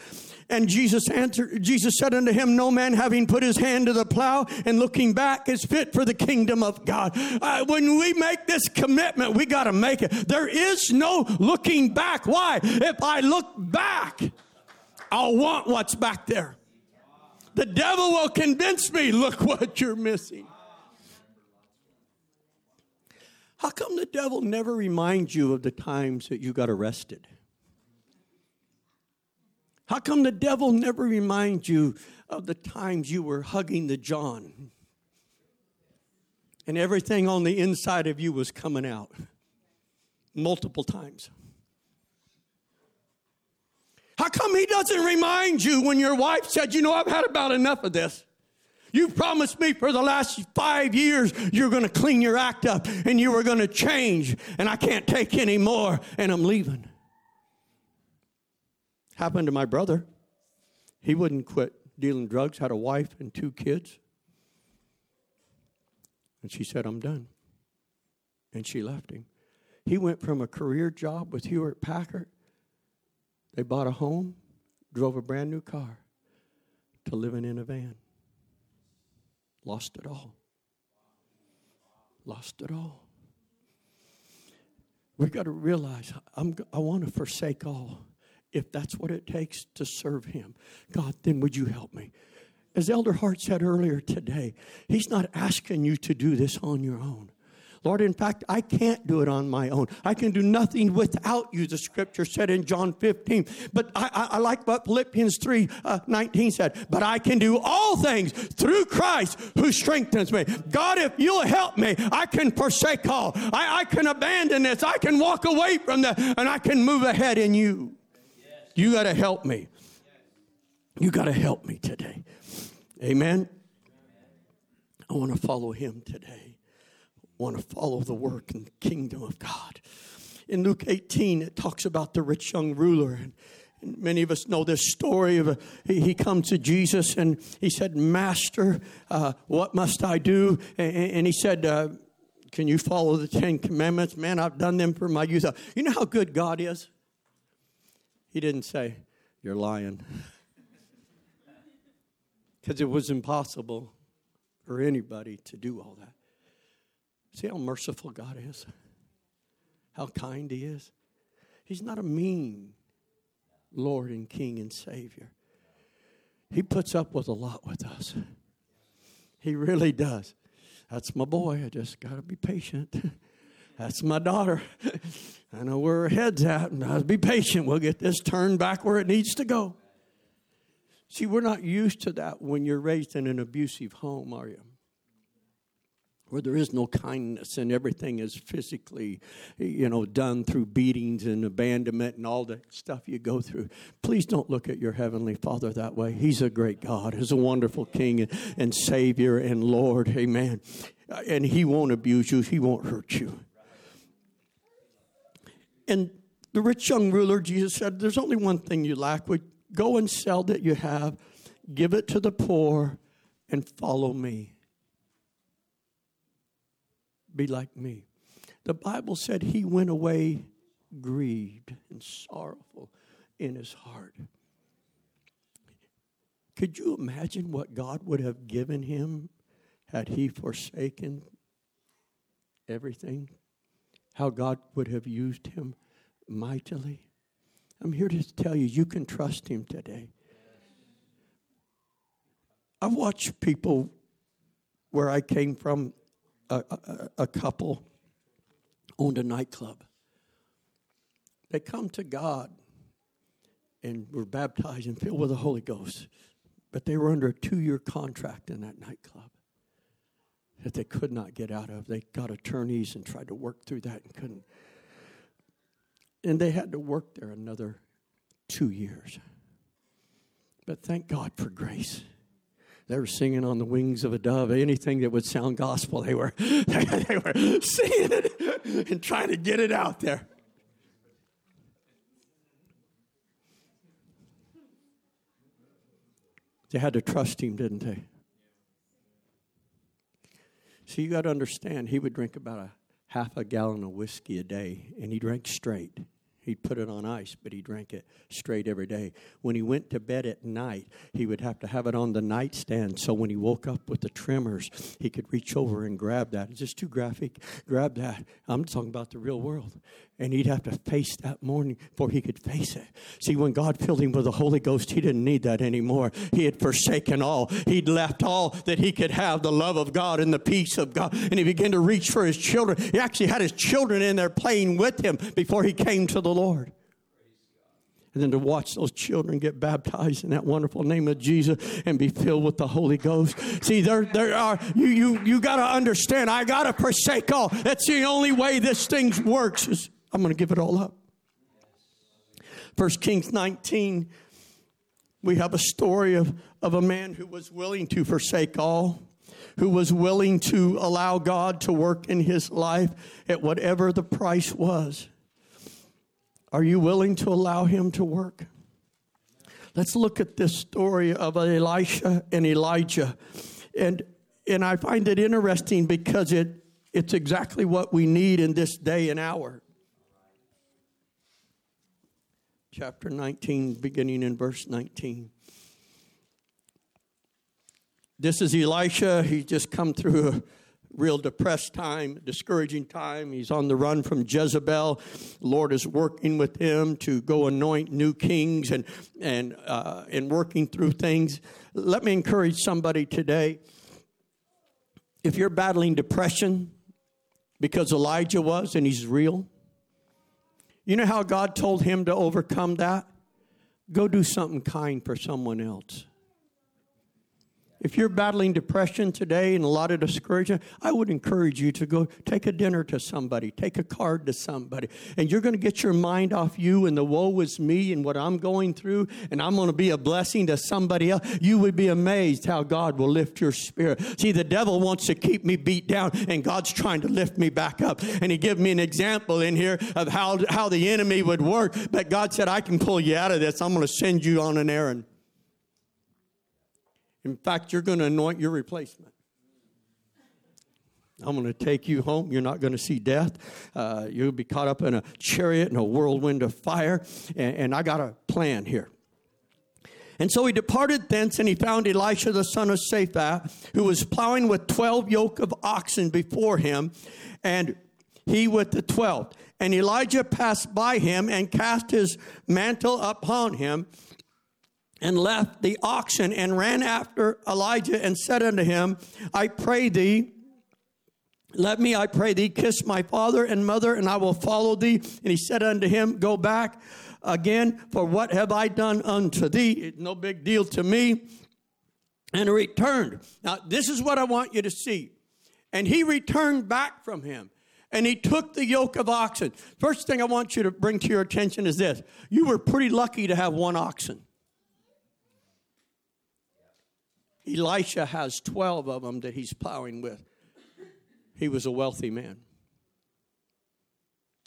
And Jesus answered, Jesus said unto him, No man having put his hand to the plow and looking back is fit for the kingdom of God. Uh, when we make this commitment, we got to make it. There is no looking back. Why? If I look back, I'll want what's back there. The devil will convince me, look what you're missing. How come the devil never reminds you of the times that you got arrested? How come the devil never reminds you of the times you were hugging the John and everything on the inside of you was coming out multiple times? How come he doesn't remind you when your wife said, You know, I've had about enough of this? You promised me for the last five years you're going to clean your act up and you were going to change, and I can't take any more, and I'm leaving. Happened to my brother. He wouldn't quit dealing drugs, had a wife and two kids. And she said, I'm done. And she left him. He went from a career job with Hewitt Packard. They bought a home, drove a brand new car, to living in a van. Lost it all. Lost it all. We've got to realize I'm, I want to forsake all if that's what it takes to serve Him. God, then would you help me? As Elder Hart said earlier today, He's not asking you to do this on your own. Lord, in fact, I can't do it on my own. I can do nothing without you, the scripture said in John 15. But I, I, I like what Philippians 3 uh, 19 said. But I can do all things through Christ who strengthens me. God, if you'll help me, I can forsake all. I, I can abandon this. I can walk away from that and I can move ahead in you. You got to help me. You got to help me today. Amen. I want to follow him today. I want to follow the work and kingdom of God. In Luke 18, it talks about the rich young ruler. And, and many of us know this story of a, he, he comes to Jesus and he said, Master, uh, what must I do? And, and he said, uh, Can you follow the Ten Commandments? Man, I've done them for my youth. You know how good God is? He didn't say, You're lying. Because it was impossible for anybody to do all that. See how merciful God is? How kind He is? He's not a mean Lord and King and Savior. He puts up with a lot with us. He really does. That's my boy. I just got to be patient. That's my daughter. I know where her head's at, and I'll be patient. We'll get this turned back where it needs to go. See, we're not used to that when you're raised in an abusive home, are you? Where there is no kindness and everything is physically, you know, done through beatings and abandonment and all the stuff you go through. Please don't look at your Heavenly Father that way. He's a great God, He's a wonderful King and Savior and Lord. Amen. And He won't abuse you, He won't hurt you. And the rich young ruler, Jesus said, There's only one thing you lack. Would Go and sell that you have, give it to the poor, and follow me. Be like me. The Bible said he went away grieved and sorrowful in his heart. Could you imagine what God would have given him had he forsaken everything? How God would have used him mightily? I'm here to tell you, you can trust him today. I've watched people where I came from, a, a, a couple owned a nightclub. They come to God and were baptized and filled with the Holy Ghost, but they were under a two year contract in that nightclub that they could not get out of. They got attorneys and tried to work through that and couldn't. And they had to work there another two years. But thank God for grace. They were singing on the wings of a dove. Anything that would sound gospel, they were, they were singing it and trying to get it out there. They had to trust him, didn't they? So you got to understand, he would drink about a half a gallon of whiskey a day, and he drank straight. He'd put it on ice, but he drank it straight every day. When he went to bed at night, he would have to have it on the nightstand so when he woke up with the tremors, he could reach over and grab that. It's just too graphic. Grab that. I'm talking about the real world. And he'd have to face that morning before he could face it. See, when God filled him with the Holy Ghost, he didn't need that anymore. He had forsaken all. He'd left all that he could have the love of God and the peace of God. And he began to reach for his children. He actually had his children in there playing with him before he came to the Lord. And then to watch those children get baptized in that wonderful name of Jesus and be filled with the Holy Ghost. See, there, there are you you you gotta understand, I gotta forsake all. That's the only way this thing works I'm gonna give it all up. First Kings 19, we have a story of, of a man who was willing to forsake all who was willing to allow God to work in his life at whatever the price was. Are you willing to allow him to work? Let's look at this story of Elisha and Elijah. And and I find it interesting because it it's exactly what we need in this day and hour. Chapter 19 beginning in verse 19. This is Elisha. He's just come through a real depressed time, discouraging time. He's on the run from Jezebel. Lord is working with him to go anoint new kings and and uh, and working through things. Let me encourage somebody today. If you're battling depression, because Elijah was and he's real, you know how God told him to overcome that? Go do something kind for someone else. If you're battling depression today and a lot of discouragement, I would encourage you to go take a dinner to somebody, take a card to somebody, and you're going to get your mind off you and the woe is me and what I'm going through, and I'm going to be a blessing to somebody else. You would be amazed how God will lift your spirit. See, the devil wants to keep me beat down, and God's trying to lift me back up. And He gave me an example in here of how, how the enemy would work, but God said, I can pull you out of this. I'm going to send you on an errand. In fact, you're going to anoint your replacement. I'm going to take you home. You're not going to see death. Uh, you'll be caught up in a chariot and a whirlwind of fire. And, and I got a plan here. And so he departed thence, and he found Elisha the son of Shaphat, who was plowing with twelve yoke of oxen before him, and he with the twelve. And Elijah passed by him and cast his mantle upon him, and left the oxen and ran after Elijah and said unto him, I pray thee, let me, I pray thee, kiss my father and mother, and I will follow thee. And he said unto him, Go back again, for what have I done unto thee? It's no big deal to me. And he returned. Now, this is what I want you to see. And he returned back from him. And he took the yoke of oxen. First thing I want you to bring to your attention is this you were pretty lucky to have one oxen. Elisha has 12 of them that he's plowing with. He was a wealthy man.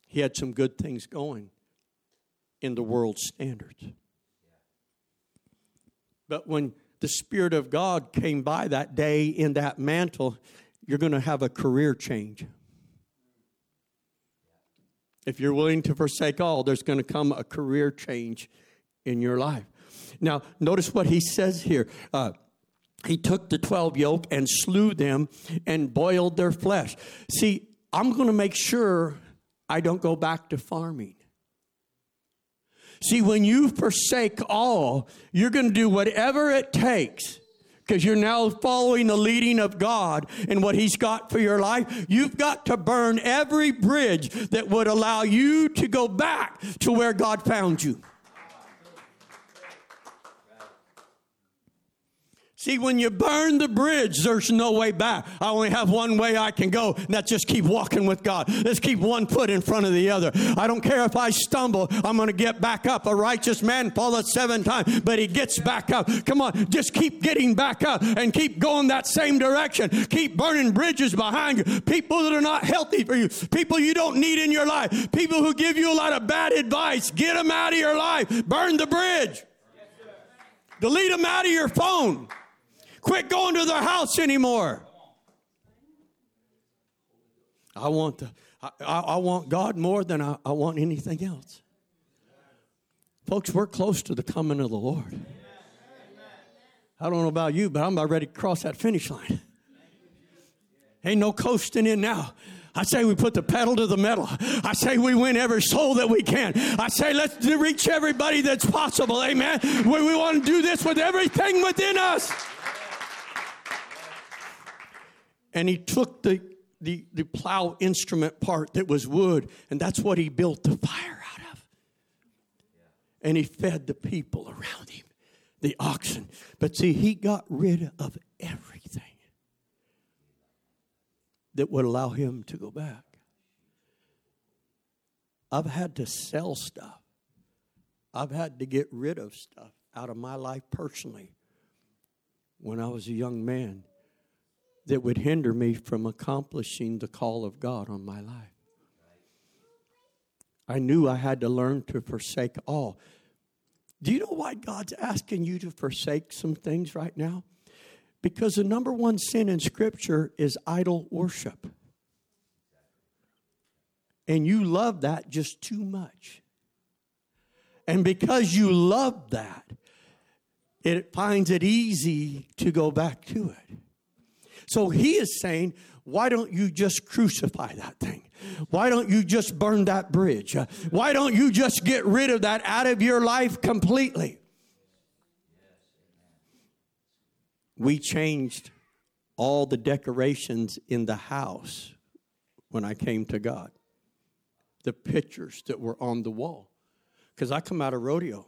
He had some good things going in the world standards. But when the Spirit of God came by that day in that mantle, you're going to have a career change. If you're willing to forsake all, there's going to come a career change in your life. Now, notice what he says here. Uh, he took the 12 yoke and slew them and boiled their flesh. See, I'm going to make sure I don't go back to farming. See, when you forsake all, you're going to do whatever it takes because you're now following the leading of God and what He's got for your life. You've got to burn every bridge that would allow you to go back to where God found you. See, when you burn the bridge, there's no way back. I only have one way I can go, and that's just keep walking with God. Let's keep one foot in front of the other. I don't care if I stumble, I'm going to get back up. A righteous man falleth seven times, but he gets back up. Come on, just keep getting back up and keep going that same direction. Keep burning bridges behind you. People that are not healthy for you, people you don't need in your life, people who give you a lot of bad advice, get them out of your life. Burn the bridge. Delete them out of your phone. Quit going to their house anymore. I want the, I, I want God more than I, I want anything else. Folks, we're close to the coming of the Lord. I don't know about you, but I'm about ready to cross that finish line. Ain't no coasting in now. I say we put the pedal to the metal. I say we win every soul that we can. I say let's reach everybody that's possible. Amen. We, we want to do this with everything within us. And he took the, the, the plow instrument part that was wood, and that's what he built the fire out of. And he fed the people around him, the oxen. But see, he got rid of everything that would allow him to go back. I've had to sell stuff. I've had to get rid of stuff out of my life personally when I was a young man that would hinder me from accomplishing the call of God on my life. I knew I had to learn to forsake all. Do you know why God's asking you to forsake some things right now? Because the number one sin in Scripture is idol worship. And you love that just too much. And because you love that, it finds it easy to go back to it. So he is saying, why don't you just crucify that thing? Why don't you just burn that bridge? Why don't you just get rid of that out of your life completely? We changed all the decorations in the house when I came to God. The pictures that were on the wall. Because I come out of rodeo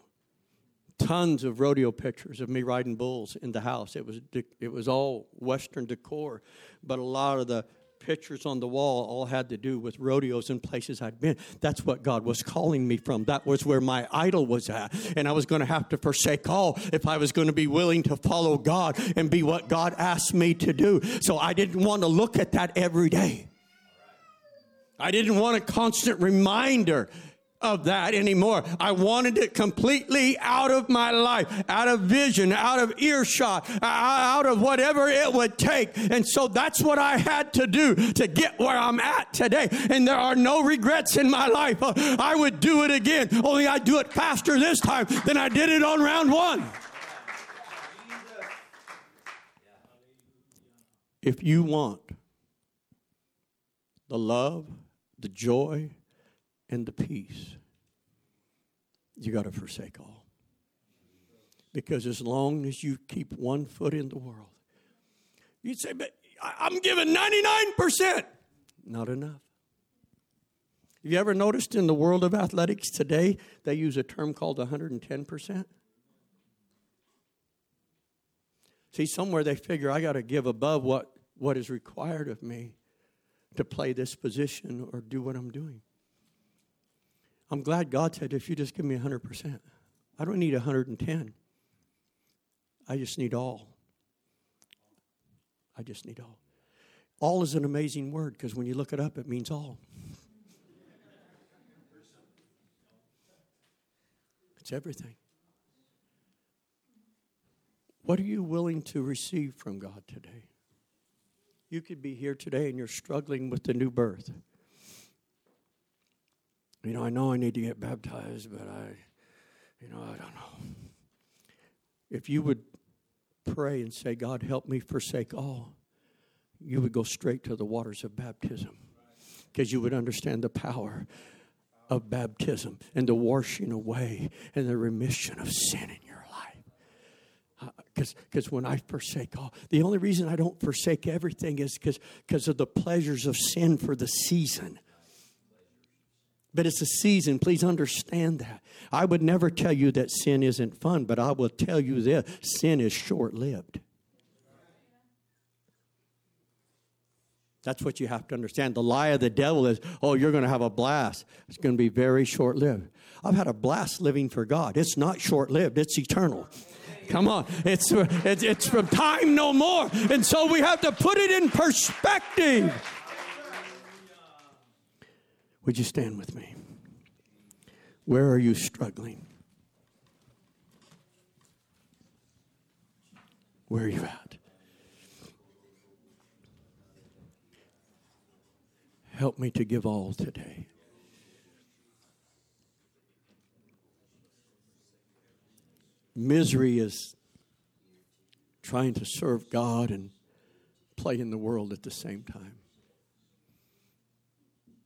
tons of rodeo pictures of me riding bulls in the house. It was it was all Western decor, but a lot of the pictures on the wall all had to do with rodeos and places I'd been. That's what God was calling me from. That was where my idol was at. And I was going to have to forsake all if I was going to be willing to follow God and be what God asked me to do. So I didn't want to look at that every day. I didn't want a constant reminder of that anymore. I wanted it completely out of my life, out of vision, out of earshot, out of whatever it would take. And so that's what I had to do to get where I'm at today. And there are no regrets in my life. I would do it again, only I'd do it faster this time than I did it on round one. If you want the love, the joy, and the peace, you got to forsake all. Because as long as you keep one foot in the world, you'd say, but I'm giving 99%. Not enough. Have you ever noticed in the world of athletics today, they use a term called 110%? See, somewhere they figure I got to give above what, what is required of me to play this position or do what I'm doing. I'm glad God said, if you just give me 100%, I don't need 110. I just need all. I just need all. All is an amazing word because when you look it up, it means all. It's everything. What are you willing to receive from God today? You could be here today and you're struggling with the new birth. You know, I know I need to get baptized, but I, you know, I don't know. If you would pray and say, God, help me forsake all, you would go straight to the waters of baptism because you would understand the power of baptism and the washing away and the remission of sin in your life. Because uh, when I forsake all, the only reason I don't forsake everything is because of the pleasures of sin for the season. But it's a season. Please understand that. I would never tell you that sin isn't fun, but I will tell you this sin is short lived. That's what you have to understand. The lie of the devil is, oh, you're going to have a blast. It's going to be very short lived. I've had a blast living for God. It's not short lived, it's eternal. Come on. It's, it's, it's from time no more. And so we have to put it in perspective. Would you stand with me? Where are you struggling? Where are you at? Help me to give all today. Misery is trying to serve God and play in the world at the same time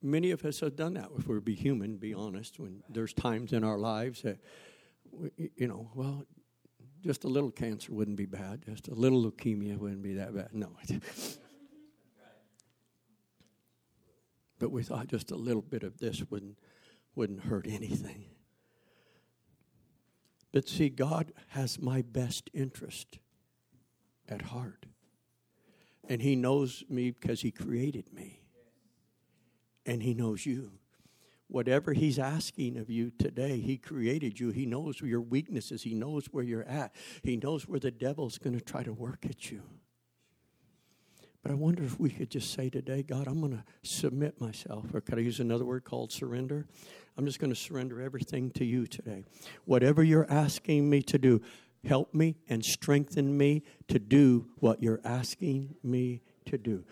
many of us have done that if we're be human, be honest. When there's times in our lives that, we, you know, well, just a little cancer wouldn't be bad. Just a little leukemia wouldn't be that bad. No. but we thought just a little bit of this wouldn't, wouldn't hurt anything. But see, God has my best interest at heart. And He knows me because He created me and He knows you. Whatever He's asking of you today, He created you. He knows your weaknesses, He knows where you're at, He knows where the devil's going to try to work at you. But I wonder if we could just say today, God, I'm going to submit myself. Or could I use another word called surrender? I'm just going to surrender everything to you today. Whatever you're asking me to do, help me and strengthen me to do what you're asking me to do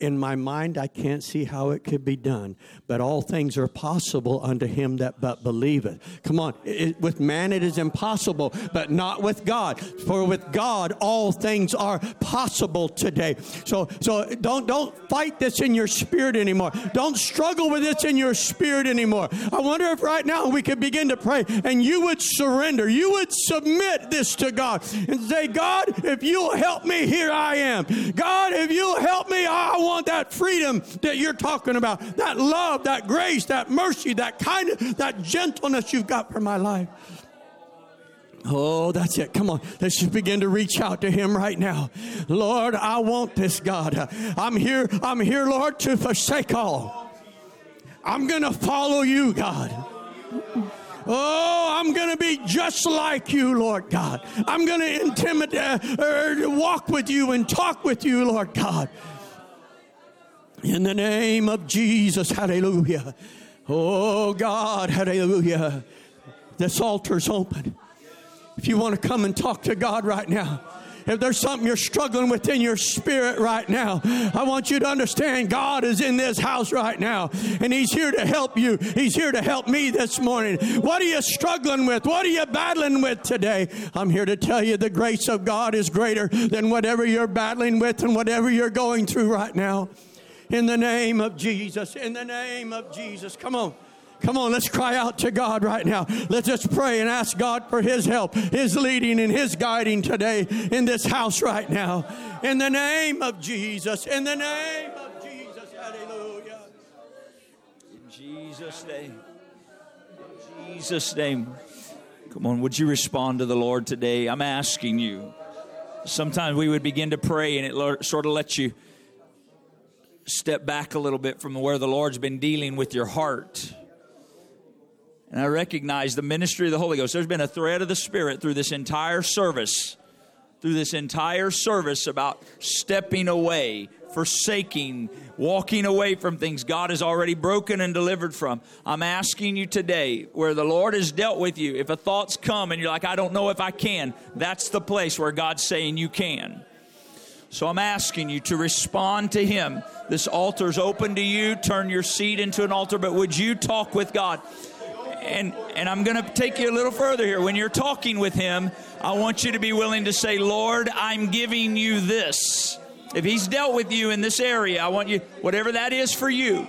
in my mind, I can't see how it could be done. But all things are possible unto him that but believeth. Come on. It, with man it is impossible, but not with God. For with God all things are possible today. So, so don't, don't fight this in your spirit anymore. Don't struggle with this in your spirit anymore. I wonder if right now we could begin to pray and you would surrender. You would submit this to God and say, God, if you'll help me, here I am. God, if you'll help me, I want want that freedom that you're talking about, that love, that grace, that mercy, that kindness, that gentleness you've got for my life. Oh, that's it. Come on. Let's just begin to reach out to him right now. Lord, I want this, God. I'm here, I'm here, Lord, to forsake all. I'm going to follow you, God. Oh, I'm going to be just like you, Lord God. I'm going to intimidate, uh, walk with you and talk with you, Lord God. In the name of Jesus, hallelujah. Oh God, hallelujah. This altar's open. If you want to come and talk to God right now, if there's something you're struggling with in your spirit right now, I want you to understand God is in this house right now and He's here to help you. He's here to help me this morning. What are you struggling with? What are you battling with today? I'm here to tell you the grace of God is greater than whatever you're battling with and whatever you're going through right now. In the name of Jesus, in the name of Jesus. Come on. Come on, let's cry out to God right now. Let's just pray and ask God for His help, His leading, and His guiding today in this house right now. In the name of Jesus, in the name of Jesus, hallelujah. In Jesus' name. In Jesus' name. Come on, would you respond to the Lord today? I'm asking you. Sometimes we would begin to pray and it sort of lets you step back a little bit from where the Lord's been dealing with your heart. And I recognize the ministry of the Holy Ghost. There's been a thread of the Spirit through this entire service, through this entire service about stepping away, forsaking, walking away from things God has already broken and delivered from. I'm asking you today, where the Lord has dealt with you, if a thought's come and you're like, I don't know if I can, that's the place where God's saying you can. So I'm asking you to respond to Him. This altar's open to you. Turn your seat into an altar, but would you talk with God? and and I'm going to take you a little further here. When you're talking with him, I want you to be willing to say, "Lord, I'm giving you this." If he's dealt with you in this area, I want you whatever that is for you.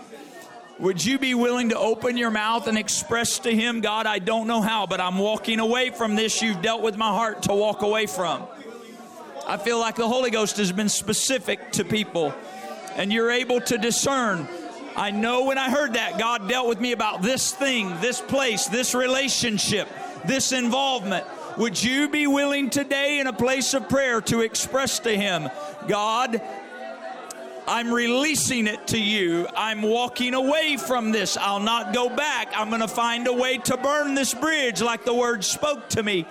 Would you be willing to open your mouth and express to him, God, I don't know how, but I'm walking away from this you've dealt with my heart to walk away from. I feel like the Holy Ghost has been specific to people, and you're able to discern I know when I heard that, God dealt with me about this thing, this place, this relationship, this involvement. Would you be willing today in a place of prayer to express to Him, God, I'm releasing it to you. I'm walking away from this. I'll not go back. I'm going to find a way to burn this bridge like the word spoke to me.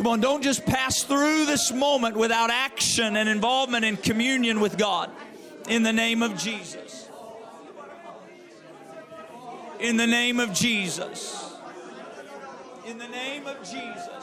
Come on, don't just pass through this moment without action and involvement in communion with God. In the name of Jesus in the name of Jesus. In the name of Jesus.